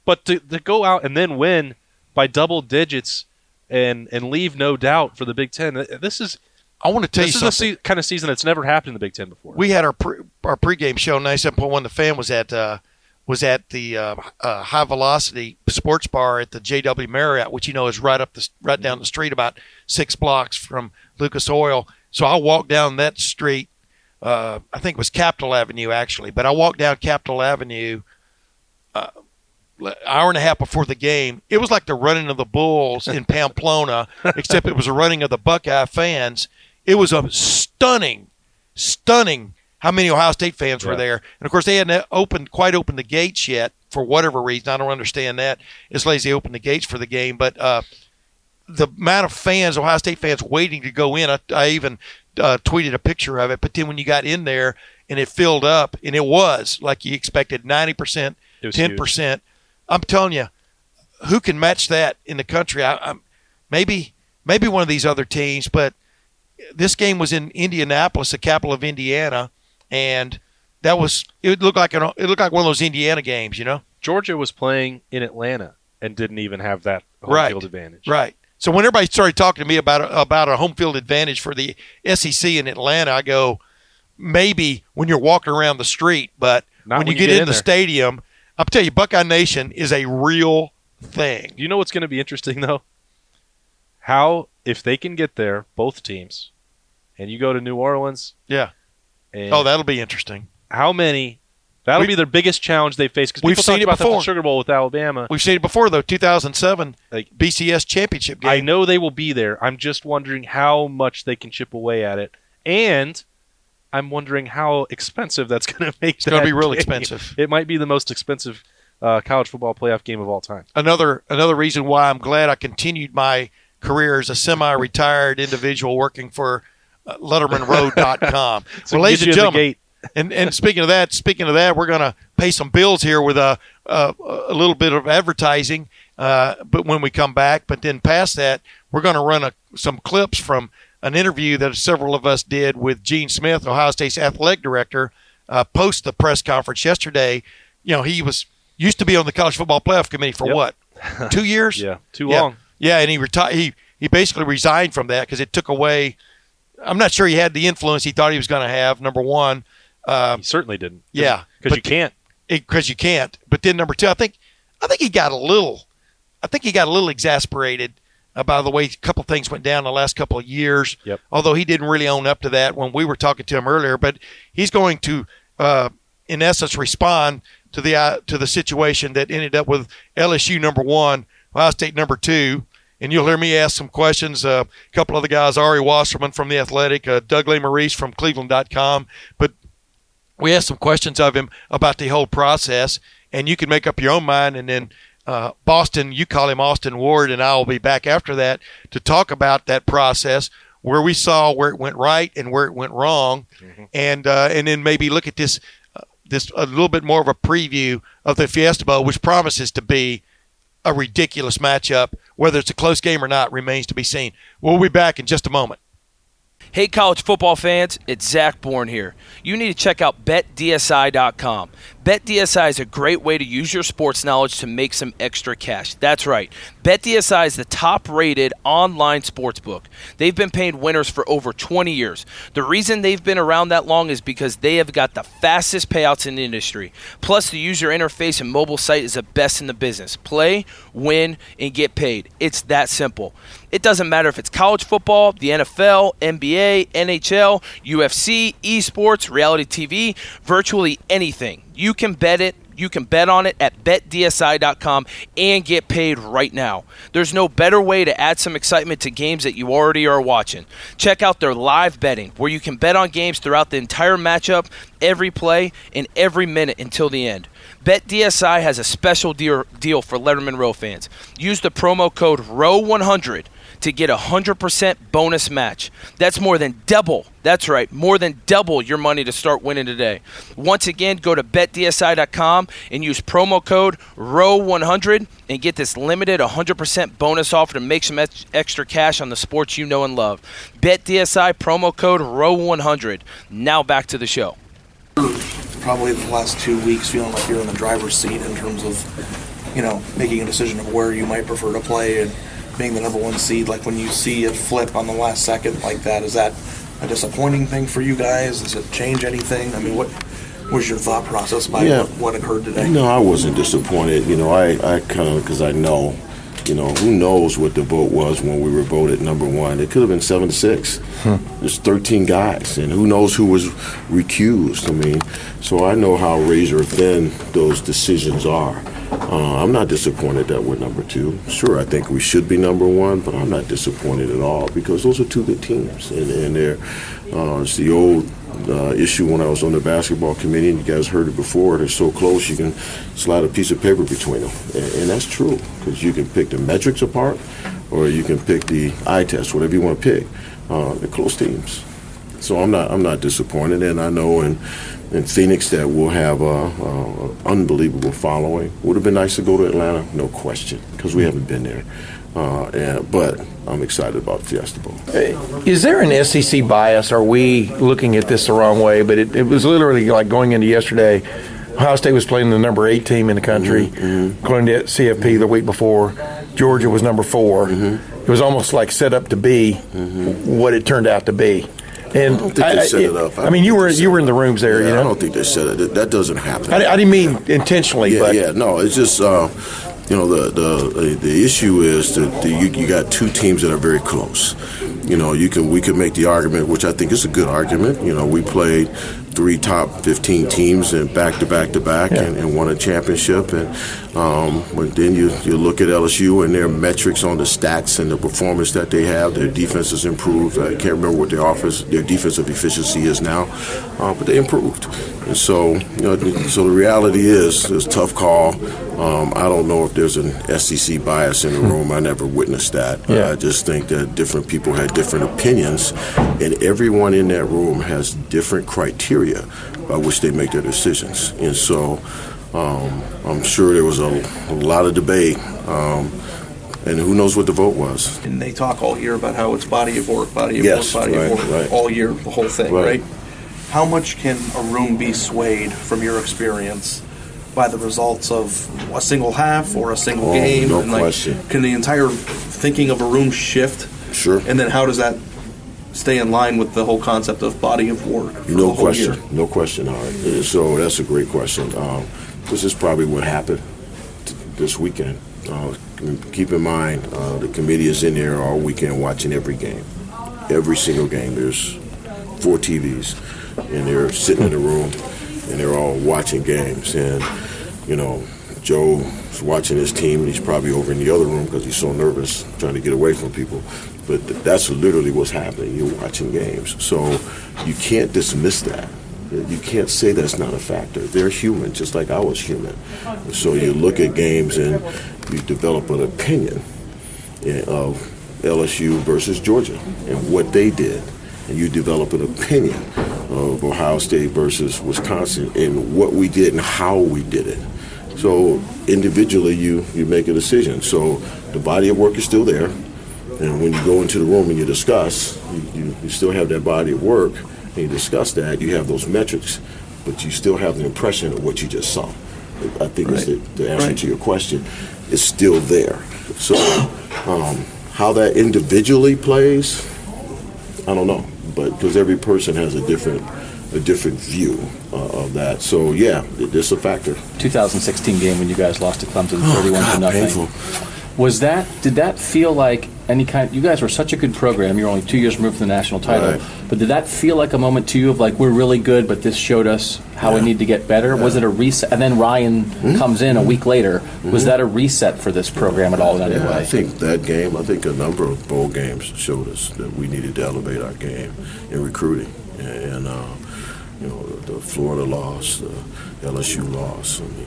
but to, to go out and then win by double digits and and leave no doubt for the Big Ten. This is I want to tell this you is something. a se- kind of season that's never happened in the Big Ten before. we had our pre, our pregame show. Ninety seven point one. The fan was at uh, was at the uh, uh, High Velocity Sports Bar at the JW Marriott, which you know is right up the right down the street, about six blocks from Lucas Oil. So I walked down that street. Uh, I think it was Capitol Avenue actually, but I walked down Capitol Avenue. Uh, hour and a half before the game, it was like the running of the Bulls in Pamplona, except it was a running of the Buckeye fans. It was a stunning, stunning how many Ohio State fans were there. And of course, they hadn't opened quite opened the gates yet for whatever reason. I don't understand that. As lazy they opened the gates for the game, but uh, the amount of fans, Ohio State fans, waiting to go in. I, I even uh, tweeted a picture of it. But then when you got in there and it filled up, and it was like you expected, ninety percent, ten percent. I'm telling you, who can match that in the country? I, I'm maybe maybe one of these other teams, but this game was in Indianapolis, the capital of Indiana, and that was it looked like an it looked like one of those Indiana games, you know? Georgia was playing in Atlanta and didn't even have that home Right. field advantage. Right. So when everybody started talking to me about a, about a home field advantage for the SEC in Atlanta, I go, maybe when you're walking around the street, but when, you when you get, get in, in the stadium, I'll tell you, Buckeye Nation is a real thing. You know what's going to be interesting though? How if they can get there, both teams, and you go to New Orleans, Yeah. And Oh, that'll be interesting. how many That'll We- be their biggest challenge they face because We've seen it about before. the Sugar Bowl with Alabama. We've seen it before though. 2007 Like- BCS championship game. I know they will be there. I'm just wondering how much they can chip away at it, and I'm wondering how expensive that's going to make. It's going to be real game. expensive. It might be the most expensive uh, college football playoff game of all time. Another another reason why I'm glad I continued my career as a semi-retired individual working for LettermenRow.com. So well, ladies and gentlemen, and and speaking of that, speaking of that, we're going to pay some bills here with a a, a little bit of advertising. Uh, but when we come back, but then past that, we're going to run a, some clips from an interview that several of us did with Gene Smith, Ohio State's athletic director, uh, post the press conference yesterday. You know, he was used to be on the college football playoff committee for Yep. what, two years? Yeah, too Yeah. long. Yeah, and he retired. He he basically resigned from that because it took away. I'm not sure he had the influence he thought he was going to have. Number one, uh, He certainly didn't. yeah, because you can't. because you can't. But then number two, I think I think he got a little, I think he got a little exasperated uh, by the way a couple things went down the last couple of years. Yep. Although he didn't really own up to that when we were talking to him earlier, but he's going to, uh, in essence, respond to the uh, to the situation that ended up with LSU number one, Ohio State number two. And you'll hear me ask some questions. Uh, a couple of the guys, Ari Wasserman from The Athletic, uh, Doug Lesmerises from Cleveland.com. But we asked some questions of him about the whole process, and you can make up your own mind. And then uh, Boston, you call him Austin Ward, and I will be back after that to talk about that process, where we saw where it went right and where it went wrong, and uh, and then maybe look at this uh, this a little bit more of a preview of the Fiesta Bowl, which promises to be a ridiculous matchup. Whether it's a close game or not remains to be seen. We'll be back in just a moment. Hey, college football fans, it's Zach Bourne here. You need to check out betdsi.com. BetDSI is a great way to use your sports knowledge to make some extra cash. That's right. BetDSI is the top rated online sports book. They've been paying winners for over 20 years. The reason they've been around that long is because they have got the fastest payouts in the industry. Plus, the user interface and mobile site is the best in the business. Play, win, and get paid. It's that simple. It doesn't matter if it's college football, the NFL, NBA, NHL, UFC, esports, reality TV, virtually anything. You can bet it. You can bet on it at betdsi.com and get paid right now. There's no better way to add some excitement to games that you already are watching. Check out their live betting, where you can bet on games throughout the entire matchup, every play, and every minute until the end. BetDSI has a special deal, for Lettermen Row fans. Use the promo code ROW100 to get a 100% bonus match. That's more than double. That's right, more than double your money to start winning today. Once again, go to betdsi.com and use promo code ROW100 and get this limited 100% bonus offer to make some extra cash on the sports you know and love. BetDSI promo code ROW100. Now back to the show. probably the last two weeks feeling like you're in the driver's seat in terms of, you know, making a decision of where you might prefer to play and being the number one seed. Like when you see it flip on the last second like that, is that a disappointing thing for you guys? Does it change anything? I mean, what was your thought process by Yeah. what, what occurred today? No, I wasn't disappointed. You know, I, I kind of, because I know, you know, who knows what the vote was when we were voted number one. It could have been seven to six. There's 13 guys, and who knows who was recused. I mean, so I know how razor thin those decisions are. Uh, I'm not disappointed that we're number two. Sure, I think we should be number one, but I'm not disappointed at all because those are two good teams, and, and they're uh, it's the old uh, issue when I was on the basketball committee, and you guys heard it before. They're so close, you can slide a piece of paper between them, and, and that's true because you can pick the metrics apart, or you can pick the eye test, whatever you want to pick. Uh, they're close teams, so I'm not I'm not disappointed, and I know in in Phoenix that we'll have an a unbelievable following. Would have been nice to go to Atlanta, no question, because we haven't been there. Uh, and, but I'm excited about Fiesta Bowl. Is there an SEC bias? Are we looking at this the wrong way? But it, it was literally like going into yesterday. Ohio State was playing the number eight team in the country, mm-hmm, mm-hmm. going to CFP the week before. Georgia was number 4 mm-hmm. It was almost like set up to be what it turned out to be. And I don't think they set it up. I, mean, you were you were in the rooms there. Yeah, you know, I don't think they said it. That doesn't happen. I, I didn't mean intentionally, yeah, but yeah, no, it's just uh, you know the the the issue is that the, you, you got two teams that are very close. You know, you can we could make the argument, which I think is a good argument. You know, we played three top 15 teams and back to back to back and, and won a championship. And um, but then you, you look at LSU and their metrics on the stats and the performance that they have. Their defense has improved. I can't remember what their offense, their defensive efficiency is now, uh, but they improved. And so, you know, so the reality is, it's a tough call. Um, I don't know if there's an SEC bias in the room. I never witnessed that. Yeah. I just think that different people had different opinions, and everyone in that room has different criteria by which they make their decisions. And so, um, I'm sure there was a, a lot of debate, um, and who knows what the vote was. And they talk all year about how it's body of work, body of Yes, work, body right, of work, right. all year, the whole thing, Right. right. How much can a room be swayed from your experience by the results of a single half or a single Oh, game? no And, like, question. Can the entire thinking of a room shift? Sure. And then how does that stay in line with the whole concept of body of work? No question, Year? no question, Howard. Uh, So that's a great question. Um, this is probably what happened t- this weekend. Uh, keep in mind, uh, the committee is in there all weekend watching every game, every single game. There's four TVs, and they're sitting in the room, and they're all watching games. And you know, Joe's watching his team, and he's probably over in the other room because he's so nervous, trying to get away from people. But th- that's literally what's happening. You're watching games, so you can't dismiss that. You can't say that's not a factor. They're human, just like I was human. So you look at games and you develop an opinion eh, of LSU versus Georgia and what they did. And you develop an opinion of Ohio State versus Wisconsin and what we did and how we did it. So individually, you, you make a decision. So the body of work is still there. And when you go into the room and you discuss, you, you, you still have that body of work and you discuss that, you have those metrics, but you still have the impression of what you just saw. I think is the, the answer Right. to your question is still there. So um, how that individually plays, I don't know, but because every person has a different a different view uh, of that. So yeah, it, it's a factor. 2016 game when you guys lost to Clemson, Oh, 31 God, to nothing. painful. Was that? Did that feel like any kind? You guys were such a good program. You're only two years removed from the national title, Right. but did that feel like a moment to you of like we're really good, but this showed us how we need to get better? Was it a reset? And then Ryan Hmm? comes in a week later. Was that a reset for this program at all in any Yeah, I think that game, I think a number of bowl games showed us that we needed to elevate our game in recruiting. And, uh, you know, the Florida loss, the LSU loss, and the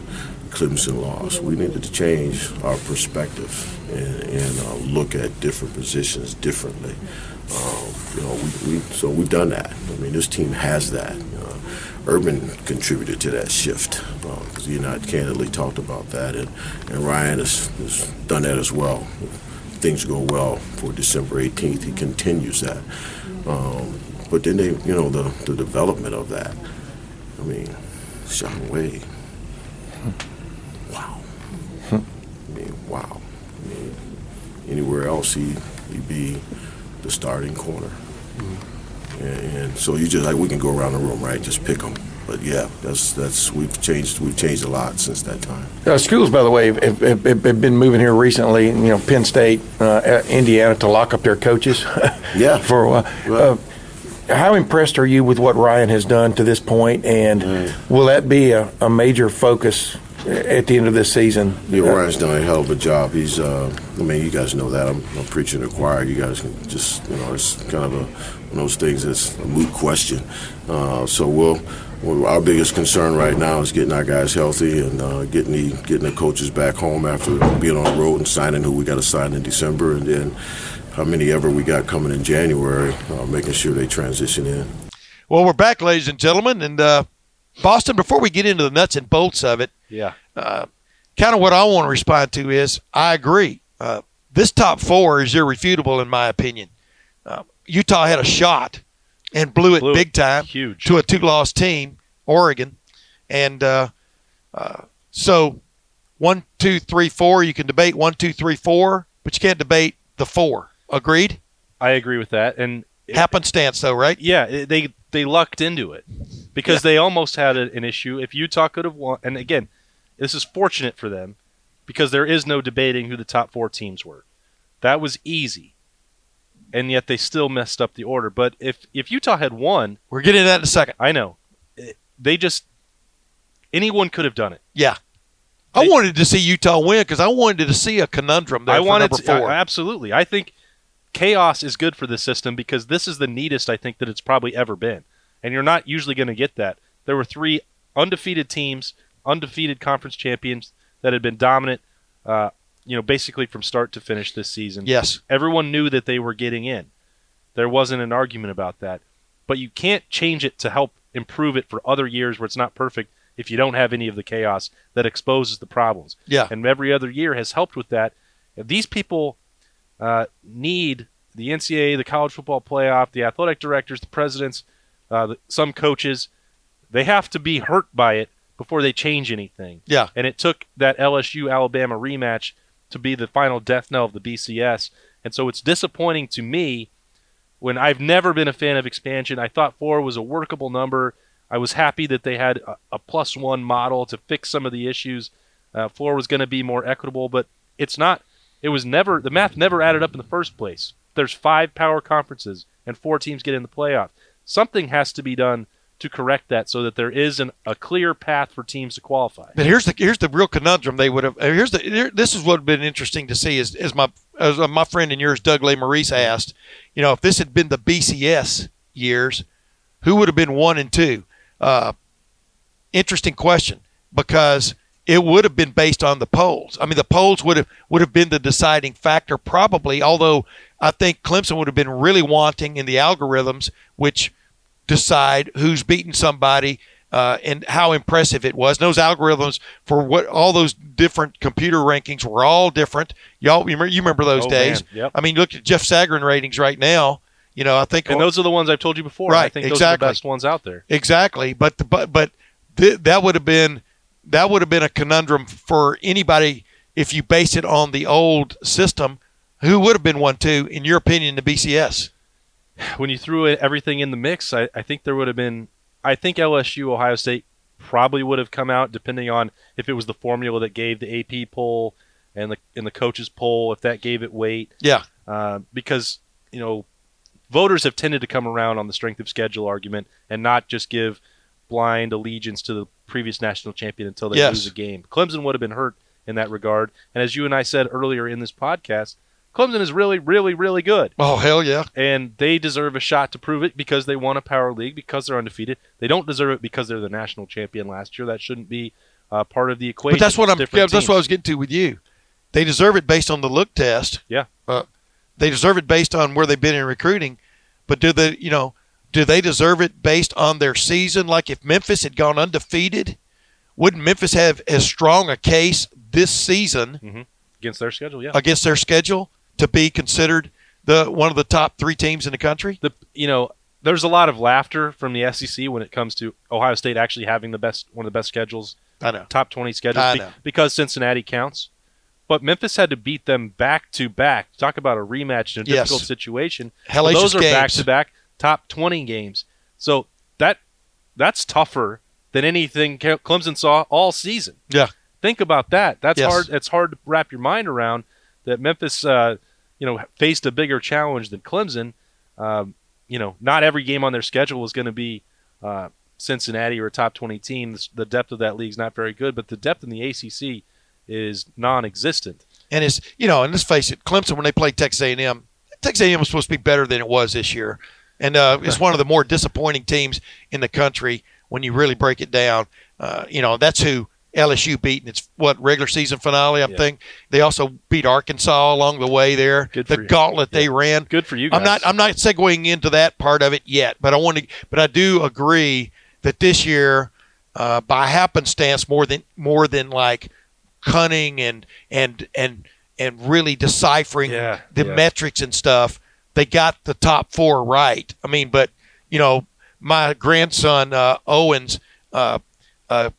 Clemson loss, we needed to change our perspective and, and uh, look at different positions differently. Um, you know, we, we, so we've done that. I mean, this team has that. Uh, Urban contributed to that shift because he and I candidly talked about that, and, and Ryan has, has done that as well. Things go well for December 18th, he continues that. Um, but then they, you know, the, the development of that. I mean, Shaun Wade. Wow. I mean, wow. I mean, anywhere else, he, he'd be the starting corner. And, and so you just like we can go around the room, right? Just pick them. But yeah, that's that's we've changed we've changed a lot since that time. Uh, schools, by the way, have, have, have have been moving here recently. You know, Penn State, uh, Indiana, to lock up their coaches. Yeah. for a while. Right. Uh, how impressed are you with what Ryan has done to this point, and will that be a, a major focus at the end of this season? Yeah, Ryan's done a hell of a job. He's, uh, I mean, you guys know that. I'm, I'm preaching to the choir. You guys can just, you know, it's kind of a, one of those things that's a moot question. Uh, so we'll, well, our biggest concern right now is getting our guys healthy and uh, getting the getting the coaches back home after being on the road and signing who we got to sign in December, and then how many ever we got coming in January, uh, making sure they transition in. Well, we're back, ladies and gentlemen, and uh, Boston. Before we get into the nuts and bolts of it, Yeah. kind of what I want to respond to is I agree. Uh, this top four is irrefutable in my opinion. Uh, Utah had a shot and blew it Blew big time huge. to a two-loss team, Oregon, and uh, uh, so one, two, three, four. You can debate one, two, three, four, but you can't debate the four. Agreed? I agree with that. And it- Happenstance, though, right? yeah, it- they they lucked into it because they almost had a, an issue. If Utah could have won, and again, this is fortunate for them. because there is no debating who the top four teams were. That was easy, and yet they still messed up the order. But if if Utah had won, We're getting that in a second. I know they just anyone could have done it. Yeah. I They- wanted to see Utah win because I wanted to see a conundrum there I wanted to, four. absolutely. I think chaos is good for the system because this is the neatest I think that it's probably ever been, and you're not usually going to get that. There were three undefeated teams, undefeated conference champions that had been dominant, uh, you know, basically from start to finish this season. yes. Everyone knew that they were getting in. There wasn't an argument about that. But you can't change it to help improve it for other years where it's not perfect if you don't have any of the chaos that exposes the problems. Yeah. And every other year has helped with that. If these people uh, need the NCAA, the college football playoff, the athletic directors, the presidents, uh, some coaches. They have to be hurt by it before they change anything. Yeah. And it took that LSU Alabama rematch to be the final death knell of the BCS. And so it's disappointing to me when I've never been a fan of expansion. I thought four was a workable number. I was happy that they had a, a plus one model to fix some of the issues. Uh, four was going to be more equitable, but it's not. It was never the math never added up in the first place. There's five power conferences and four teams get in the playoff. Something has to be done to correct that so that there is an, a clear path for teams to qualify. But here's the here's the real conundrum they would have. uh, Here's the here, this is what would have been interesting to see is as my as uh, my friend and yours Doug Lesmerises asked, you know, if this had been the BCS years, who would have been one and two? Uh, interesting question because it would have been based on the polls. I mean, the polls would have would have been the deciding factor probably. Although I think Clemson would have been really wanting in the algorithms, which decide who's beaten somebody uh, and how impressive it was. And those algorithms for what all those different computer rankings were all different. Y'all, you remember, you remember those Oh, days? man, yep. I mean, you look at Jeff Sagarin ratings right now. You know, I think And those are the ones I've told you before. I Right, think those exactly. are the best ones out there. Exactly, but the, but but th- that would have been that would have been a conundrum for anybody if you base it on the old system. Who would have been one two in your opinion? The BCS. When you threw everything in the mix, I, I think there would have been. I think LSU, Ohio State probably would have come out, depending on if it was the formula that gave the AP poll and the and the coaches poll, if that gave it weight. Yeah, Uh, because you know, voters have tended to come around on the strength of schedule argument and not just give blind allegiance to the previous national champion until they Yes. lose a game. Clemson would have been hurt in that regard, and as you and I said earlier in this podcast, Clemson is really, really, really good Oh hell yeah. and they deserve a shot to prove it because they won a power league because they're undefeated. They don't deserve it because they're the national champion last year. That shouldn't be uh, part of the equation. But that's what I'm. Yeah, that's what I was getting to with you. They deserve it based on the look test. Yeah. Uh, they deserve it based on where they've been in recruiting. But do they, you know, do they deserve it based on their season? Like if Memphis had gone undefeated, wouldn't Memphis have as strong a case this season against their schedule. Yeah, against their schedule to be considered the one of the top three teams in the country? the you know there's a lot of laughter from the SEC when it comes to Ohio State actually having the best one of the best schedules, I know. top 20 schedules be- because Cincinnati counts. But Memphis had to beat them back to back. Talk about a rematch in a Yes. difficult situation. Hellacious those are back to back top 20 games. So that that's tougher than anything Clemson saw all season. Yeah. Think about that. That's Yes. hard. It's hard to wrap your mind around that Memphis, uh, you know, faced a bigger challenge than Clemson. Um, you know, not every game on their schedule was going to be uh, Cincinnati or a top 20 team. The- The depth of that league is not very good, but the depth in the ACC is non-existent. And it's you know, and let's face it, Clemson when they played Texas A&M, Texas A&M was supposed to be better than it was this year, and uh, it's one of the more disappointing teams in the country when you really break it down. Uh, you know, that's who LSU beat in its what regular season finale. I Yeah. think they also beat Arkansas along the way there. Good the for you. gauntlet they ran. Good for you guys. I'm not. I'm not segueing into that part of it yet, but I want to. But I do agree that this year, uh, by happenstance, more than more than like cunning and and and and really deciphering Yeah, the yeah. metrics and stuff, they got the top four right. I mean, but you know, my grandson uh, Owens, uh, uh,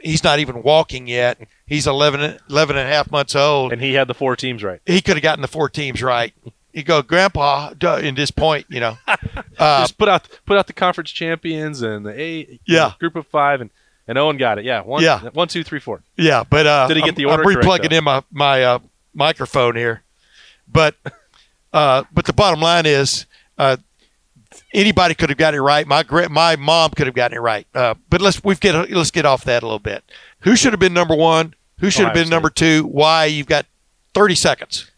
he's not even walking yet. He's 11, 11 and a half months old and he had the four teams right. he could have gotten the four teams right. You go, Grandpa, duh, in this point, you know. Uh, Just put out put out the conference champions and the A Yeah. group of five, and And Owen got it. Yeah. One, Yeah. One, two, three, four. Yeah, but uh, Did he get I'm- the order I'm correct, replugging though? in my my uh, microphone here, but uh, but the bottom line is uh, anybody could have gotten it right. My my mom could have gotten it right. Uh, but let's we've get let's get off that a little bit. Who should have been number one? Who should have Ohio been number two? Why? You've got thirty seconds.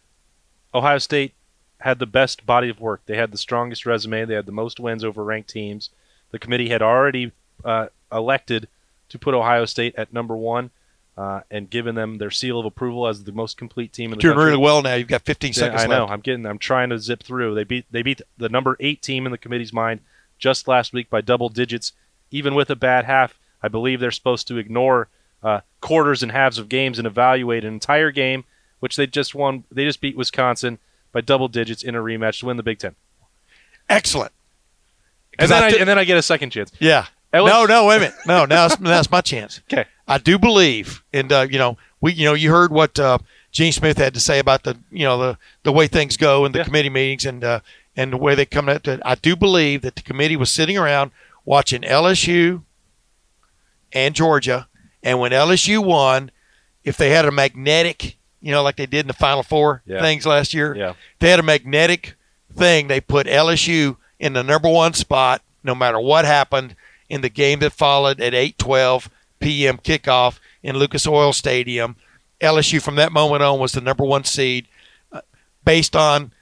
Ohio State had the best body of work. They had the strongest resume. They had the most wins over ranked teams. The committee had already uh, elected to put Ohio State at number one uh, and given them their seal of approval as the most complete team in the Doing country. really well now. You've got fifteen Yeah, seconds I know. left. I'm getting. I'm trying to zip through. They beat. They beat the number eight team in the committee's mind just last week by double digits. Even with a bad half, I believe they're supposed to ignore uh, quarters and halves of games and evaluate an entire game, which they just won. They just beat Wisconsin by double digits in a rematch to win the Big Ten. Excellent. And then I I, and then I get a second chance. Yeah. LSU no, no, wait a minute. No, now it's, now it's my chance. Okay. I do believe, and uh, you know, we, you know, you heard what uh, Gene Smith had to say about the, you know, the the way things go in the Yeah. committee meetings and uh, and the way they come at it. I do believe that the committee was sitting around watching LSU and Georgia, and when LSU won, if they had a magnetic, you know, like they did in the Final Four Yeah. things last year, Yeah. they had a magnetic thing. They put LSU in the number one spot, no matter what happened in the game that followed at 8:12 p.m. kickoff in Lucas Oil Stadium. LSU from that moment on was the number one seed, uh, based on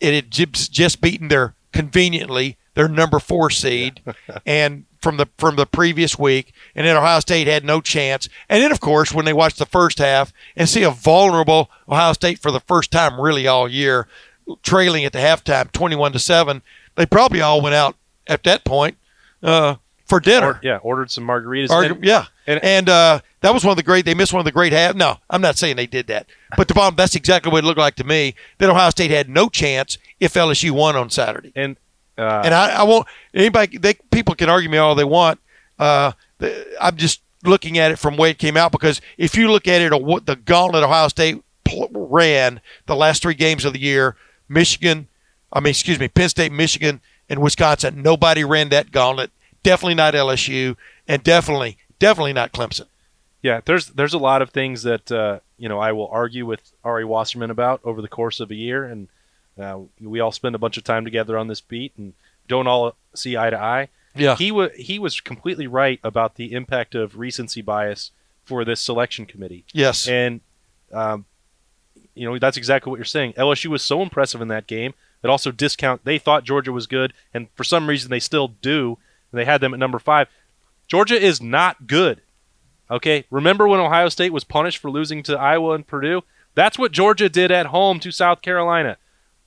it had just beaten their conveniently their number four seed, and from the from the previous week, and then Ohio State had no chance. And then of course when they watched the first half and see a vulnerable Ohio State for the first time really all year, trailing at the halftime twenty one to seven, they probably all went out at that point uh, for dinner. Or, yeah, ordered some margaritas. And- yeah, and- and, uh, that was one of the great. They missed one of the great half. No, I'm not saying they did that, but the bottom. That's exactly what it looked like to me. That Ohio State had no chance if LSU won on Saturday. and uh, And I, I won't. Anybody, they people can argue me all they want. Uh, I'm just looking at it from the way it came out because if you look at it, uh, what the gauntlet Ohio State ran the last three games of the year, Michigan, I mean, excuse me, Penn State, Michigan, and Wisconsin. Nobody ran that gauntlet. Definitely not LSU, and definitely, definitely not Clemson. Yeah, there's there's a lot of things that uh, you know I will argue with Ari Wasserman about over the course of a year, and uh, we all spend a bunch of time together on this beat and don't all see eye to eye. Yeah. he was he was completely right about the impact of recency bias for this selection committee, Yes. and um, you know that's exactly what you're saying. LSU was so impressive in that game that also discount. They thought Georgia was good, and for some reason they still do. And they had them at number five. Georgia is not good. Okay, remember when Ohio State was punished for losing to Iowa and Purdue? That's what Georgia did at home to South Carolina.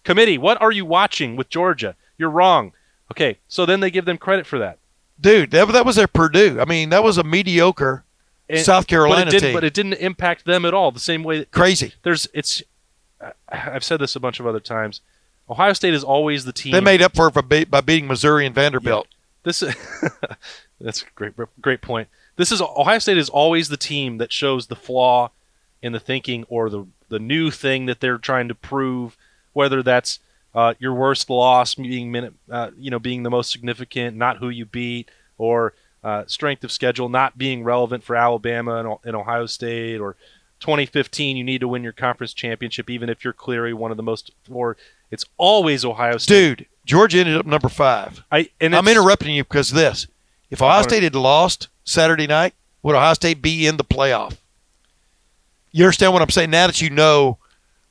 Committee, what are you watching with Georgia? You're wrong. Okay, so then they give them credit for that. Dude, that, that was their Purdue. I mean, that was a mediocre And- South Carolina but it team. But it didn't impact them at all. The same way that Crazy. there's it's. I've said this a bunch of other times. Ohio State is always the team. They made up for it by, be- by beating Missouri and Vanderbilt. This is that's a great great point. This is Ohio State is always the team that shows the flaw in the thinking or the the new thing that they're trying to prove, whether that's uh, your worst loss being minute, uh, you know, being the most significant, not who you beat, or uh, strength of schedule not being relevant for Alabama and, and Ohio State, or 2015 you need to win your conference championship even if you're clearly one of the most. Or it's always Ohio State. Dude, Georgia ended up number five. I and I'm interrupting you because of this. If Ohio State had lost Saturday night, would Ohio State be in the playoff? You understand what I'm saying? Now that you know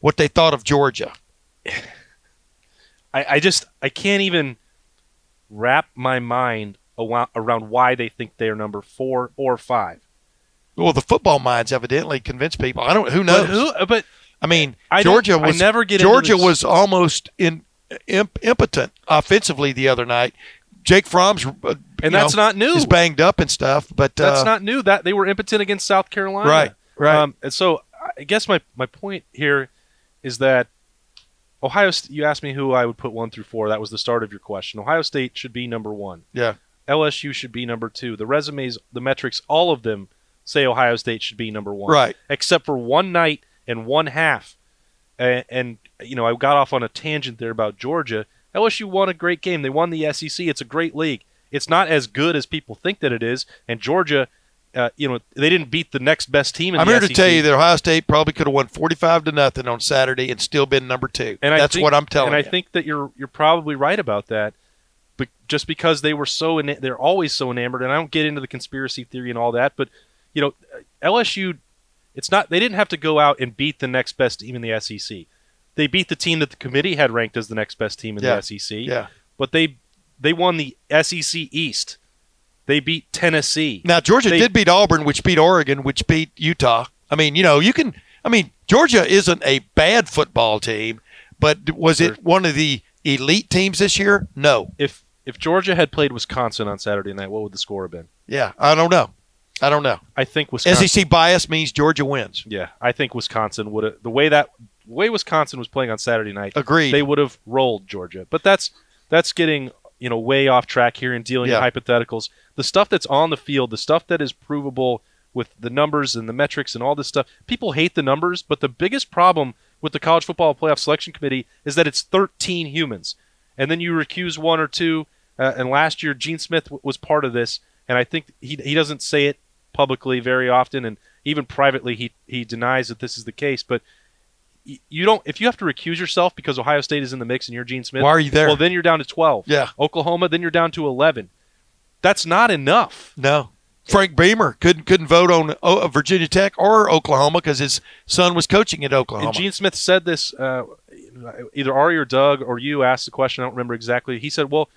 what they thought of Georgia. I, I just I can't even wrap my mind around, why they think they are number four or five. Well, the football minds evidently convince people. I don't. Who knows? But, who, but I mean, I Georgia I was never get Georgia was almost in imp, impotent offensively the other night. Jake Fromm's uh, And that's know, not new. Is banged up and stuff, but that's uh, not new. That they were impotent against South Carolina. Right, right. Um, and so I guess my my point here is that Ohio. You asked me who I would put one through four. That was the start of your question. Ohio State should be number one. yeah. LSU should be number two. The resumes, the metrics, all of them say Ohio State should be number one. Right. Except for one night and one half. And, and you know, I got off on a tangent there about Georgia. LSU won a great game. They won the SEC. It's a great league. it's not as good as people think that it is. And Georgia, uh, you know, they didn't beat the next best team in. I'm here to tell you that Ohio State probably could have won 45 to nothing on Saturday and still been number two. And That's think- what I'm telling you. And you. I think that you're you're probably right about that. But just because they were so ena- they're always so enamored, and I don't get into the conspiracy theory and all that, but you know, LSU, it's not they didn't have to go out and beat the next best team in the SEC. They beat the team that the committee had ranked as the next best team in Yeah. the SEC. yeah. But they they won the SEC East. They beat Tennessee. Now Georgia They- did beat Auburn, which beat Oregon, which beat Utah. I mean, you know, you can. I mean, Georgia isn't a bad football team, but was it one of the elite teams this year? No. If if Georgia had played Wisconsin on Saturday night, what would the score have been? Yeah, I don't know. I don't know. I think Wisconsin. SEC bias means Georgia wins. Yeah, I think Wisconsin would have the way that the way Wisconsin was playing on Saturday night. Agreed. They would have rolled Georgia, but that's that's getting you know way off track here and dealing Yeah. in hypotheticals. The stuff that's on the field, the stuff that is provable with the numbers and the metrics and all this stuff. People hate the numbers, but the biggest problem with the college football playoff selection committee is that it's 13 humans, and then you recuse one or two. Uh, and last year, Gene Smith w- was part of this, and I think he he doesn't say it publicly very often, and even privately he he denies that this is the case. But you don't if you have to recuse yourself because Ohio State is in the mix and you're Gene Smith. Why are you there? Well, then you're down to 12. Yeah. Oklahoma, then you're down to 11. That's not enough. No. Frank Beamer couldn't couldn't vote on uh, Virginia Tech or Oklahoma because his son was coaching at Oklahoma. And Gene Smith said this. Uh, either Ari or Doug or you asked the question. I don't remember exactly. He said, "Well,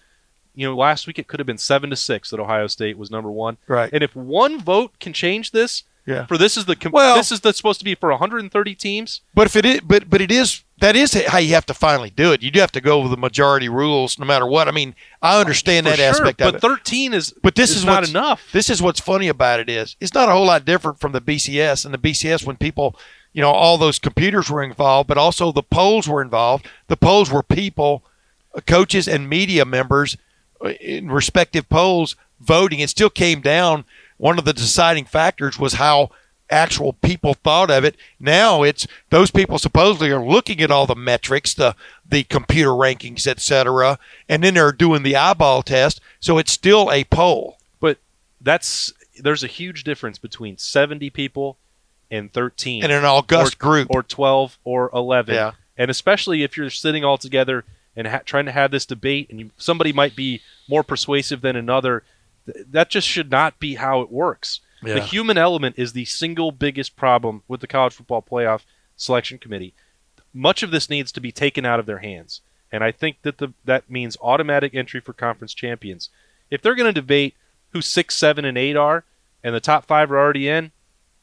you know, last week it could have been seven to six that Ohio State was number one. Right. And if one vote can change this, Yeah. For this is the Well- this is the, supposed to be for 130 teams. But if it is, but but it is that is how you have to finally do it. You do have to go with the majority rules, no matter what. I mean, I understand For that sure, aspect of but it. 13 is But this is, is, not enough. This is what's funny about it is it's not a whole lot different from the BCS and the BCS when people, you know, all those computers were involved, but also the polls were involved. The polls were people, uh, coaches, and media members in respective polls voting. It still came down. One of the deciding factors was how actual people thought of it. Now it's those people supposedly are looking at all the metrics, the the computer rankings, etc., and then they're doing the eyeball test. So it's still a poll. But that's there's a huge difference between 70 people and 13 And an august or, group. or 12 or 11 Yeah. and especially if you're sitting all together and ha- trying to have this debate and you, somebody might be more persuasive than another th- that just should not be how it works. Yeah. the human element is the single biggest problem with the college football playoff selection committee. Much of this needs to be taken out of their hands and i think that the that means automatic entry for conference champions. If they're going to debate who six seven and eight are and the top five are already in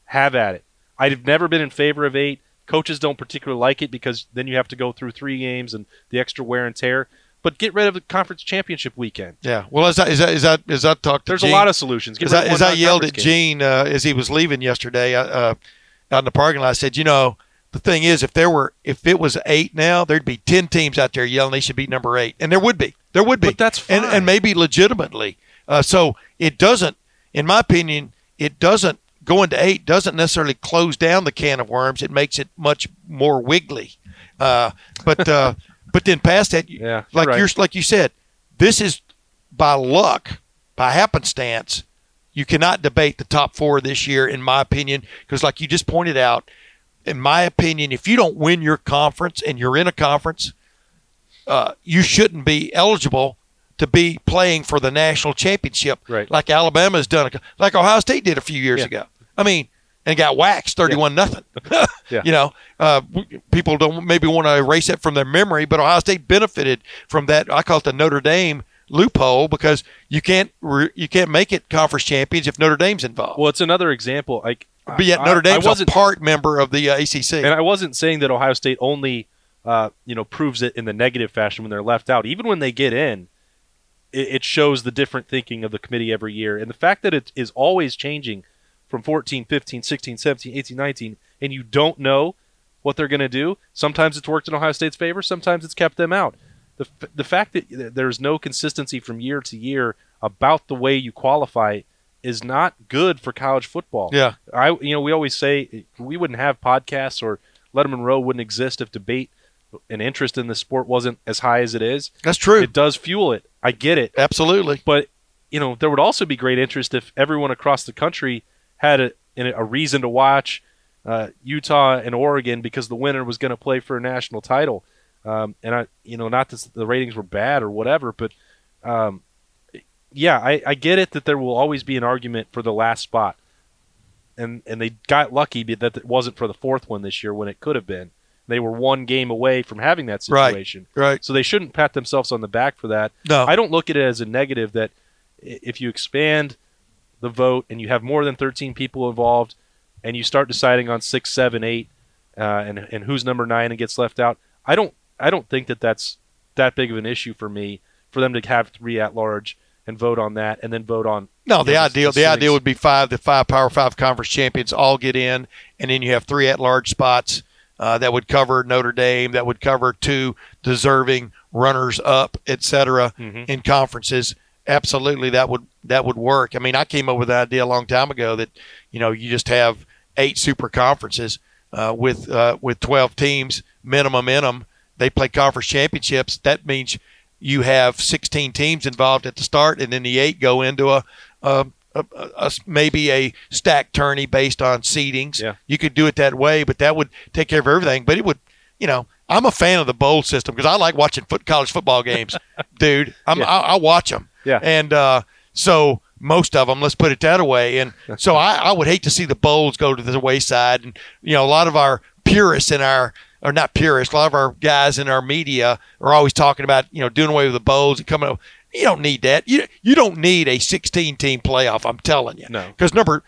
have at it. I've never been in favor of eight coaches don't particularly like it because then you have to go through three games and the extra wear and tear. But get rid of the conference championship weekend. Yeah. Well, as I, as I, as I, talked there's Gene, a lot of solutions. Get as rid I, of as one I yelled at game. Gene uh, as he was leaving yesterday uh, uh, out in the parking lot, I said, you know, the thing is, if there were, if it was eight now, there'd be ten teams out there yelling they should be number eight, and there would be, there would be, But that's and and maybe legitimately. Uh, so it doesn't, in my opinion, it doesn't going to eight doesn't necessarily close down the can of worms. It makes it much more wiggly. Uh, but uh, but then past that, Yeah, like right. you're like you said, this is by luck, by happenstance. You cannot debate the top four this year, in my opinion, because like you just pointed out, in my opinion, if you don't win your conference and you're in a conference, uh, you shouldn't be eligible to be playing for the national championship, Right. like Alabama's done, like Ohio State did a few years Yeah. ago. I mean, and got waxed thirty-one nothing. Yeah. You know, uh, people don't maybe want to erase it from their memory, but Ohio State benefited from that. I call it the Notre Dame loophole because you can't re- you can't make it conference champions if Notre Dame's involved. well it's another example like but yet Notre I Dame's a part member of the uh, ACC. And I wasn't saying that Ohio State only, uh, you know, proves it in the negative fashion when they're left out. Even when they get in, it, it shows the different thinking of the committee every year. And the fact that it is always changing from 14, 15, 16, 17, 18, 19, and you don't know what they're going to do. Sometimes it's worked in Ohio State's favor. Sometimes it's kept them out. The, the fact that there's no consistency from year to year about the way you qualify is not good for college football. Yeah. I you know we always say we wouldn't have podcasts or Lettermen Row wouldn't exist if debate and interest in the sport wasn't as high as it is. That's true. It does fuel it. I get it, Absolutely. but you know, there would also be great interest if everyone across the country had a, a reason to watch uh, Utah and Oregon because the winner was going to play for a national title. Um, and I, you know, not that the ratings were bad or whatever, but um, yeah, I, I get it that there will always be an argument for the last spot, and and they got lucky that it wasn't for the fourth one this year when it could have been. They were one game away from having that situation, Right, right. So they shouldn't pat themselves on the back for that. No. I don't look at it as a negative that if you expand the vote and you have more than 13 people involved, and you start deciding on six, seven, eight, uh, and and who's number nine and gets left out, I don't I don't think that that's that big of an issue for me for them to have three at large and vote on that and then vote on No, the know, ideal the ideal would be five the five Power Five conference champions all get in, and then you have three at large spots uh, that would cover Notre Dame, that would cover two deserving runners up, et cetera, Mhm. in conferences. Absolutely, that would that would work. I mean, I came up with the idea a long time ago that you know you just have eight super conferences uh, with uh, with twelve teams minimum in them. They play conference championships. That means you have 16 teams involved at the start, and then the eight go into a, a, a, a maybe a stack tourney based on seedings. Yeah. You could do it that way, but that would take care of everything. But it would, you know, I'm a fan of the bowl system because I like watching foot college football games, dude. I'm Yeah. I, I watch them. Yeah. And uh, so most of them, let's put it that way. And so I, I would hate to see the bowls go to the wayside. And you know, a lot of our purists in our or not purists, a lot of our guys in our media are always talking about you know doing away with the bowls and coming up. You don't need that. You you don't need a 16 team playoff. I'm telling you. No. Because number,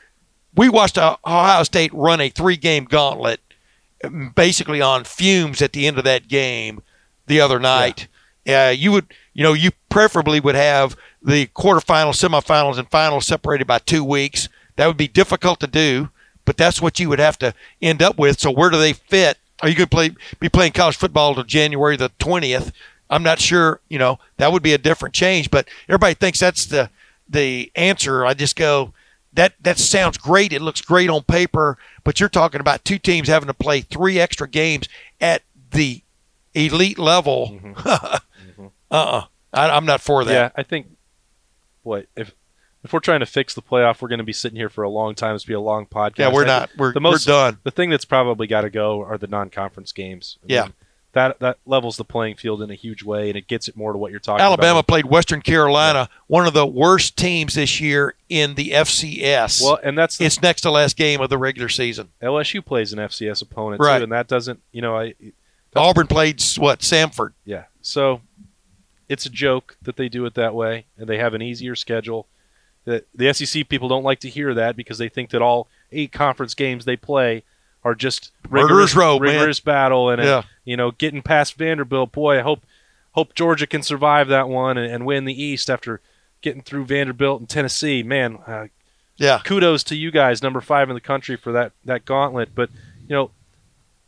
we watched Ohio State run a three game gauntlet, um, basically on fumes at the end of that game the other night. Uh, you would, you know, you preferably would have the quarterfinals, semifinals, and finals separated by two weeks. That would be difficult to do, but that's what you would have to end up with. So where do they fit? Are you going to play be playing college football until January the twentieth? I'm not sure. You know, that would be a different change, but everybody thinks that's the the answer. I just go that that sounds great. It looks great on paper, but you're talking about two teams having to play three extra games at the elite level. Mm-hmm. Mm-hmm. uh-uh. I, I'm not for that. Yeah, I think what if if we're trying to fix the playoff, we're going to be sitting here for a long time. It's be a long podcast. Yeah, we're I not. We're- the most, we're done. The thing that's probably got to go are the non-conference games. I Yeah. mean, that that levels the playing field in a huge way, and it gets it more to what you're talking Alabama about. Alabama played Western Carolina, one of the worst teams this year in the FCS. Well, and that's the, it's next to last game of the regular season. LSU plays an FCS opponent Right. too, and that doesn't, you know, I Auburn played what? Samford. Yeah. So it's a joke that they do it that way, and they have an easier schedule. The, the SEC people don't like to hear that because they think that all eight conference games they play are just rigorous, row, man. rigorous battle, and uh, Yeah. you know, getting past Vanderbilt. Boy, I hope hope Georgia can survive that one and, and win the East after getting through Vanderbilt and Tennessee. Man, uh, Yeah. kudos to you guys, number five in the country for that that gauntlet. But you know,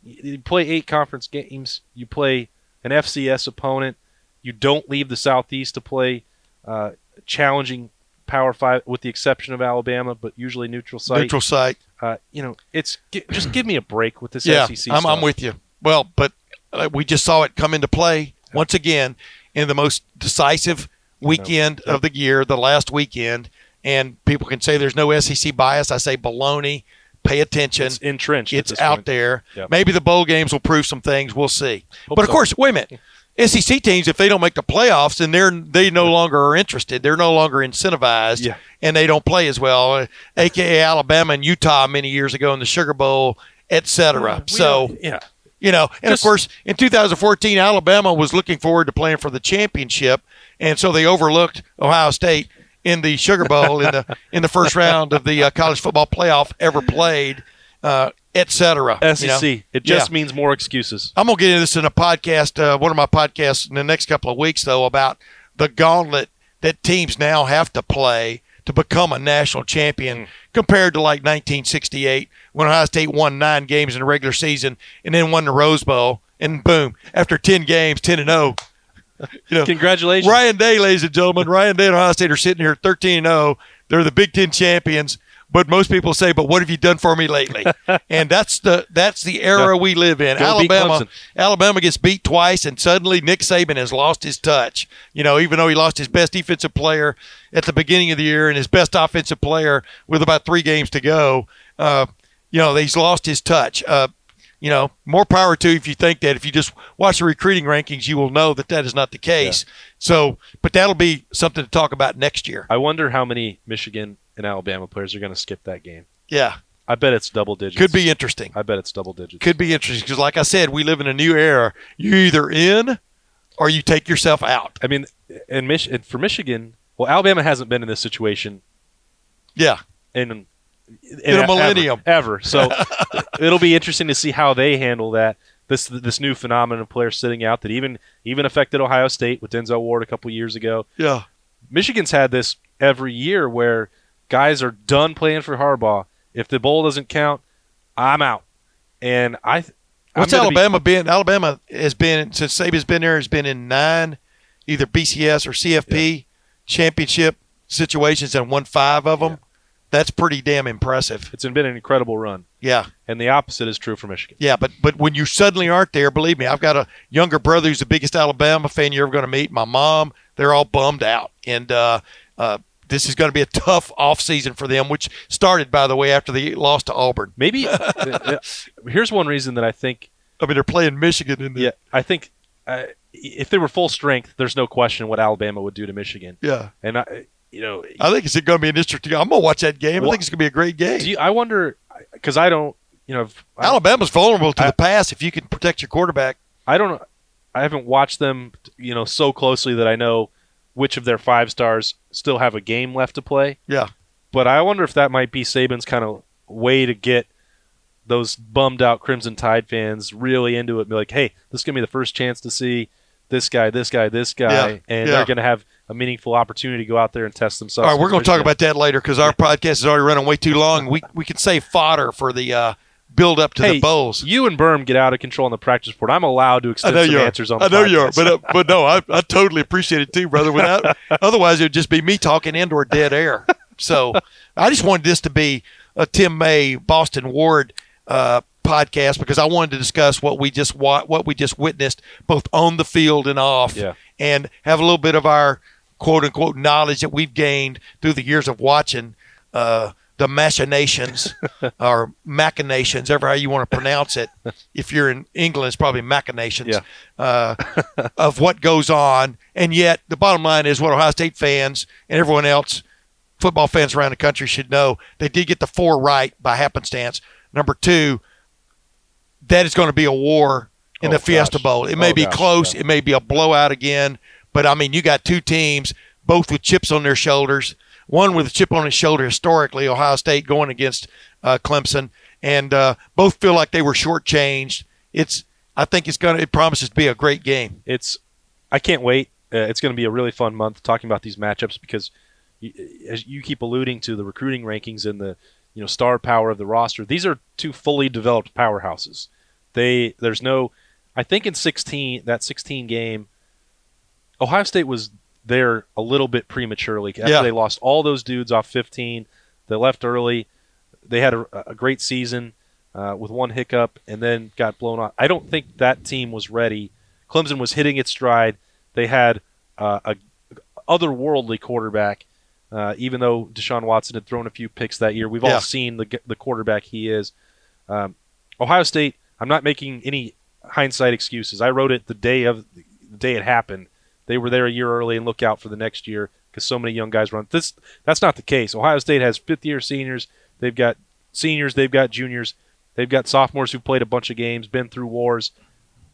you you play eight conference games. You play an FCS opponent. You don't leave the Southeast to play uh, challenging Power Five, with the exception of Alabama, but usually neutral site. Neutral site. Uh, you know, it's just give me a break with this yeah, SEC I'm. I'm with you. Well, but uh, we just saw it come into play once again in the most decisive weekend of the year, the last weekend. And people can say there's no SEC bias. I say baloney. Pay attention. It's entrenched. It's out point. there. Yep. Maybe the bowl games will prove some things. We'll see. Hope but of so. course, wait a minute. SEC teams, if they don't make the playoffs, then they're they no longer are interested. They're no longer incentivized, Yeah. and they don't play as well. AKA Alabama and Utah many years ago in the Sugar Bowl, et cetera. So yeah, you know, and Just- of course, in 2014, Alabama was looking forward to playing for the championship, and so they overlooked Ohio State in the Sugar Bowl in the in the first round of the uh, college football playoff ever played, uh, et cetera. SEC. you know? It just Yeah. means more excuses. I'm gonna get into this in a podcast, uh, one of my podcasts in the next couple of weeks, though, about the gauntlet that teams now have to play to become a national champion compared to like 1968 when Ohio State won nine games in the regular season and then won the Rose Bowl, and boom, after 10 games, 10 and 0. You know, Congratulations. Ryan Day, ladies and gentlemen, Ryan Day and Ohio State are sitting here 13 and 0. They're the Big Ten champions. But most people say, "But what have you done for me lately?" and that's the that's the era we live in. Go Alabama, Alabama gets beat twice, and suddenly Nick Saban has lost his touch. You know, even though he lost his best defensive player at the beginning of the year and his best offensive player with about three games to go, uh, you know, he's lost his touch. Uh, you know, more power to you if you think that. If you just watch the recruiting rankings, you will know that that is not the case. So, but that'll be something to talk about next year. I wonder how many Michigan and Alabama players are going to skip that game. Yeah, I bet it's double digits. could be interesting. I bet it's double digits. Could be interesting because, like I said, we live in a new era. You're either in or you take yourself out. I mean, and, Mich- and for Michigan, well, Alabama hasn't been in this situation Yeah, in in, In a ever- millennium. ever. So it'll be interesting to see how they handle that. This this new phenomenon of players sitting out that even even affected Ohio State with Denzel Ward a couple years ago. yeah. Michigan's had this every year where guys are done playing for Harbaugh. If the bowl doesn't count, I'm out. And I. What's gonna be- Alabama been? Alabama has been since Saban's been there. Has been in nine, either BCS or CFP championship situations and won five of them. That's pretty damn impressive. it's been an incredible run, Yeah, and the opposite is true for Michigan. yeah. But but when you suddenly aren't there, believe me, I've got a younger brother who's the biggest Alabama fan you're ever going to meet. My mom, they're all bummed out, and uh, uh, this is going to be a tough off season for them, which started by the way after they lost to Auburn. Maybe here's one reason that I think I mean, they're playing Michigan in the Yeah, I think uh, if they were full strength, there's no question what Alabama would do to Michigan. yeah. And I, you know, I think it's going to be an interesting. I'm going to watch that game. I think it's going to be a great game. you, I wonder because I don't, you know, I, Alabama's vulnerable to I- the pass if you can protect your quarterback. I don't, I haven't watched them, you know, so closely that I know which of their five stars still have a game left to play. Yeah. But I wonder if that might be Saban's kind of way to get those bummed out Crimson Tide fans really into it. And be like, hey, this is gonna be the first chance to see this guy, this guy, this guy, Yeah, and yeah. they're gonna have a meaningful opportunity to go out there and test themselves. All right, we're going to talk about that later because our podcast is already running way too long. We we can save fodder for the uh, build up to hey, the bowls. You and Birm get out of control on the practice report. I'm allowed to extend some answers on. The I know you are, but uh, but no, I, I totally appreciate it too, brother. Without otherwise, it would just be me talking into dead air. So I just wanted this to be a Tim May Austin Ward uh, podcast because I wanted to discuss what we just wa- what we just witnessed both on the field and off, Yeah. and have a little bit of our quote unquote knowledge that we've gained through the years of watching. Uh, the machinations or machinations, ever how you want to pronounce it. If you're in England, it's probably machinations Yeah. uh, of what goes on. And yet, the bottom line is what Ohio State fans and everyone else, football fans around the country, should know. They did get the four right by happenstance. Number two, that is going to be a war in Oh, the Fiesta gosh. Bowl. It may Oh, be gosh, close. yeah. It may be a blowout again. But I mean, you got two teams, both with chips on their shoulders. One with a chip on his shoulder historically, Ohio State going against uh, Clemson, and uh, both feel like they were shortchanged. It's, I think it's gonna, it promises to be a great game. it's I can't wait. Uh, it's going to be a really fun month talking about these matchups because, as you keep alluding to the recruiting rankings and the you know star power of the roster, these are two fully developed powerhouses. They there's no, I think in 16 that 16 game, Ohio State was there a little bit prematurely after Yeah. they lost all those dudes off 15. They left early. They had a, a great season uh, with one hiccup and then got blown off. I don't think that team was ready. Clemson was hitting its stride. They had uh, a otherworldly quarterback. Uh, even though Deshaun Watson had thrown a few picks that year, we've Yeah. all seen the the quarterback he is. Um, Ohio State. I'm not making any hindsight excuses. I wrote it the day of the day it happened. They were there a year early and look out for the next year because so many young guys run. This that's not the case. Ohio State has fifth year seniors. They've got seniors. They've got juniors. They've got sophomores who played a bunch of games, been through wars.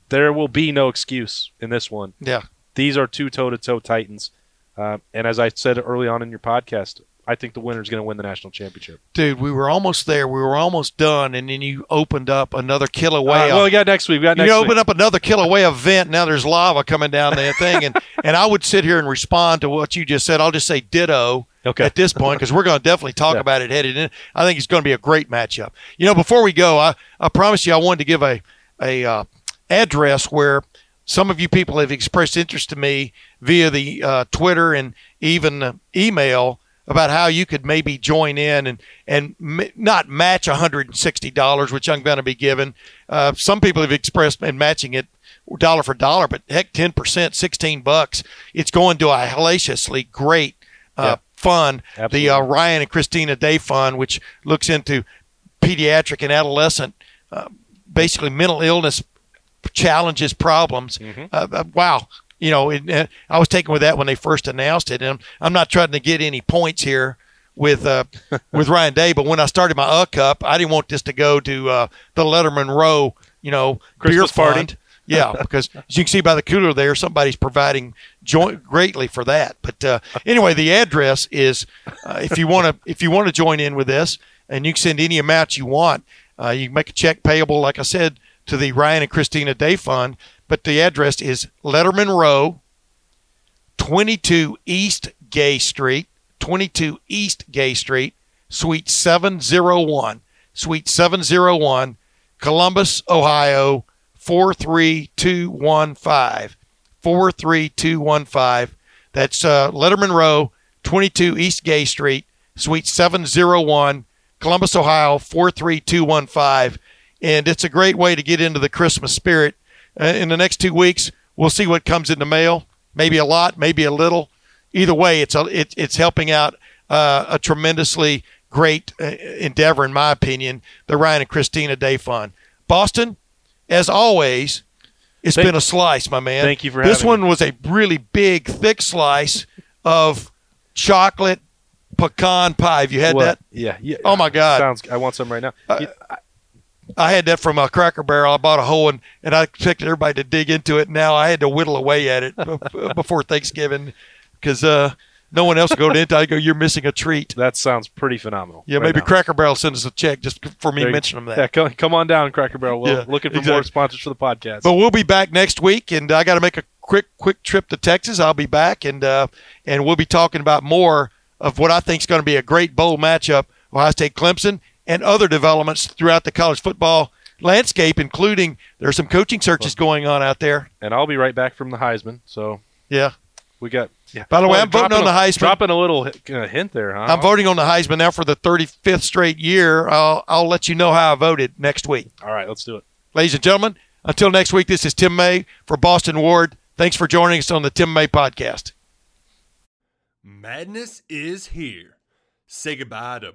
There will be no excuse in this one. Yeah. These are two toe to toe Titans. Uh, and as I said early on in your podcast, I think the winner is going to win the national championship. Dude, we were almost there. We were almost done, and then you opened up another kill Uh, well, we got next week. We got you next open week. up another kill away event. Now there's lava coming down that thing, and and I would sit here and respond to what you just said. I'll just say ditto Okay. at this point because we're going to definitely talk Yeah. about it headed in. I think it's going to be a great matchup. You know, before we go, I I promise you I wanted to give a a uh, address where some of you people have expressed interest to me via the uh, Twitter and even uh, email about how you could maybe join in and and m- not match $160, which I'm going to be given. Uh, some people have expressed in matching it dollar for dollar, but heck, 10%, 16 bucks. It's going to a hellaciously great uh, fund, the uh, Ryan and Christina Day Fund, which looks into pediatric and adolescent, uh, basically mental illness challenges, problems. Uh, uh, wow. You know, it, I was taken with that when they first announced it, and I'm, I'm not trying to get any points here with uh, with Ryan Day, but when I started my uh cup, I didn't want this to go to uh, the Lettermen Row, you know, Christmas beer party. Yeah, because as you can see by the cooler there, somebody's providing joint greatly for that. But uh, anyway, the address is uh, if you want to if you want to join in with this, and you can send any amount you want. Uh, you can make a check payable, like I said, to the Ryan and Christina Day Fund. But the address is Lettermen Row, 22 East Gay Street, 22 East Gay Street, Suite 701, Suite 701, Columbus, Ohio 43215. 43215. That's uh, Lettermen Row, 22 East Gay Street, Suite 701, Columbus, Ohio 43215. And it's a great way to get into the Christmas spirit. Uh, in the next two weeks, we'll see what comes in the mail. Maybe a lot, maybe a little. Either way, it's a, it, it's helping out uh, a tremendously great uh, endeavor, in my opinion, the Ryan and Christina Day Fund. Austin, as always, it's Thank- been a slice, my man. Thank you for this having one was a really big, thick slice of chocolate pecan pie. Have you had What? that? Yeah, yeah. Oh my God! Sounds. I want some right now. Uh, You- I had that from a Cracker Barrel. I bought a whole one, and I expected everybody to dig into it. Now I had to whittle away at it before Thanksgiving because uh, no one else would go into. it. I go, "You're missing a treat." that sounds pretty phenomenal. Yeah, right maybe now. Cracker Barrel send us a check just for me mentioning them Yeah, that. come, come on down, Cracker Barrel. We're Yeah, looking for more sponsors for the podcast. But we'll be back next week, and I got to make a quick quick trip to Texas. I'll be back, and uh, and we'll be talking about more of what I think is going to be a great bowl matchup: Ohio State, Clemson, and other developments throughout the college football landscape, including there's some coaching searches going on out there. and I'll be right back from the Heisman. So Yeah. we got. Yeah. By the way, Boy, I'm voting dropping on the a- Heisman. Dropping a little uh, hint there, huh? I'm voting on the Heisman now for the 35th straight year. I'll, I'll let you know how I voted next week. All right, let's do it. Ladies and gentlemen, until next week, this is Tim May for Austin Ward. Thanks for joining us on the Tim May Podcast. Madness is here. Say goodbye to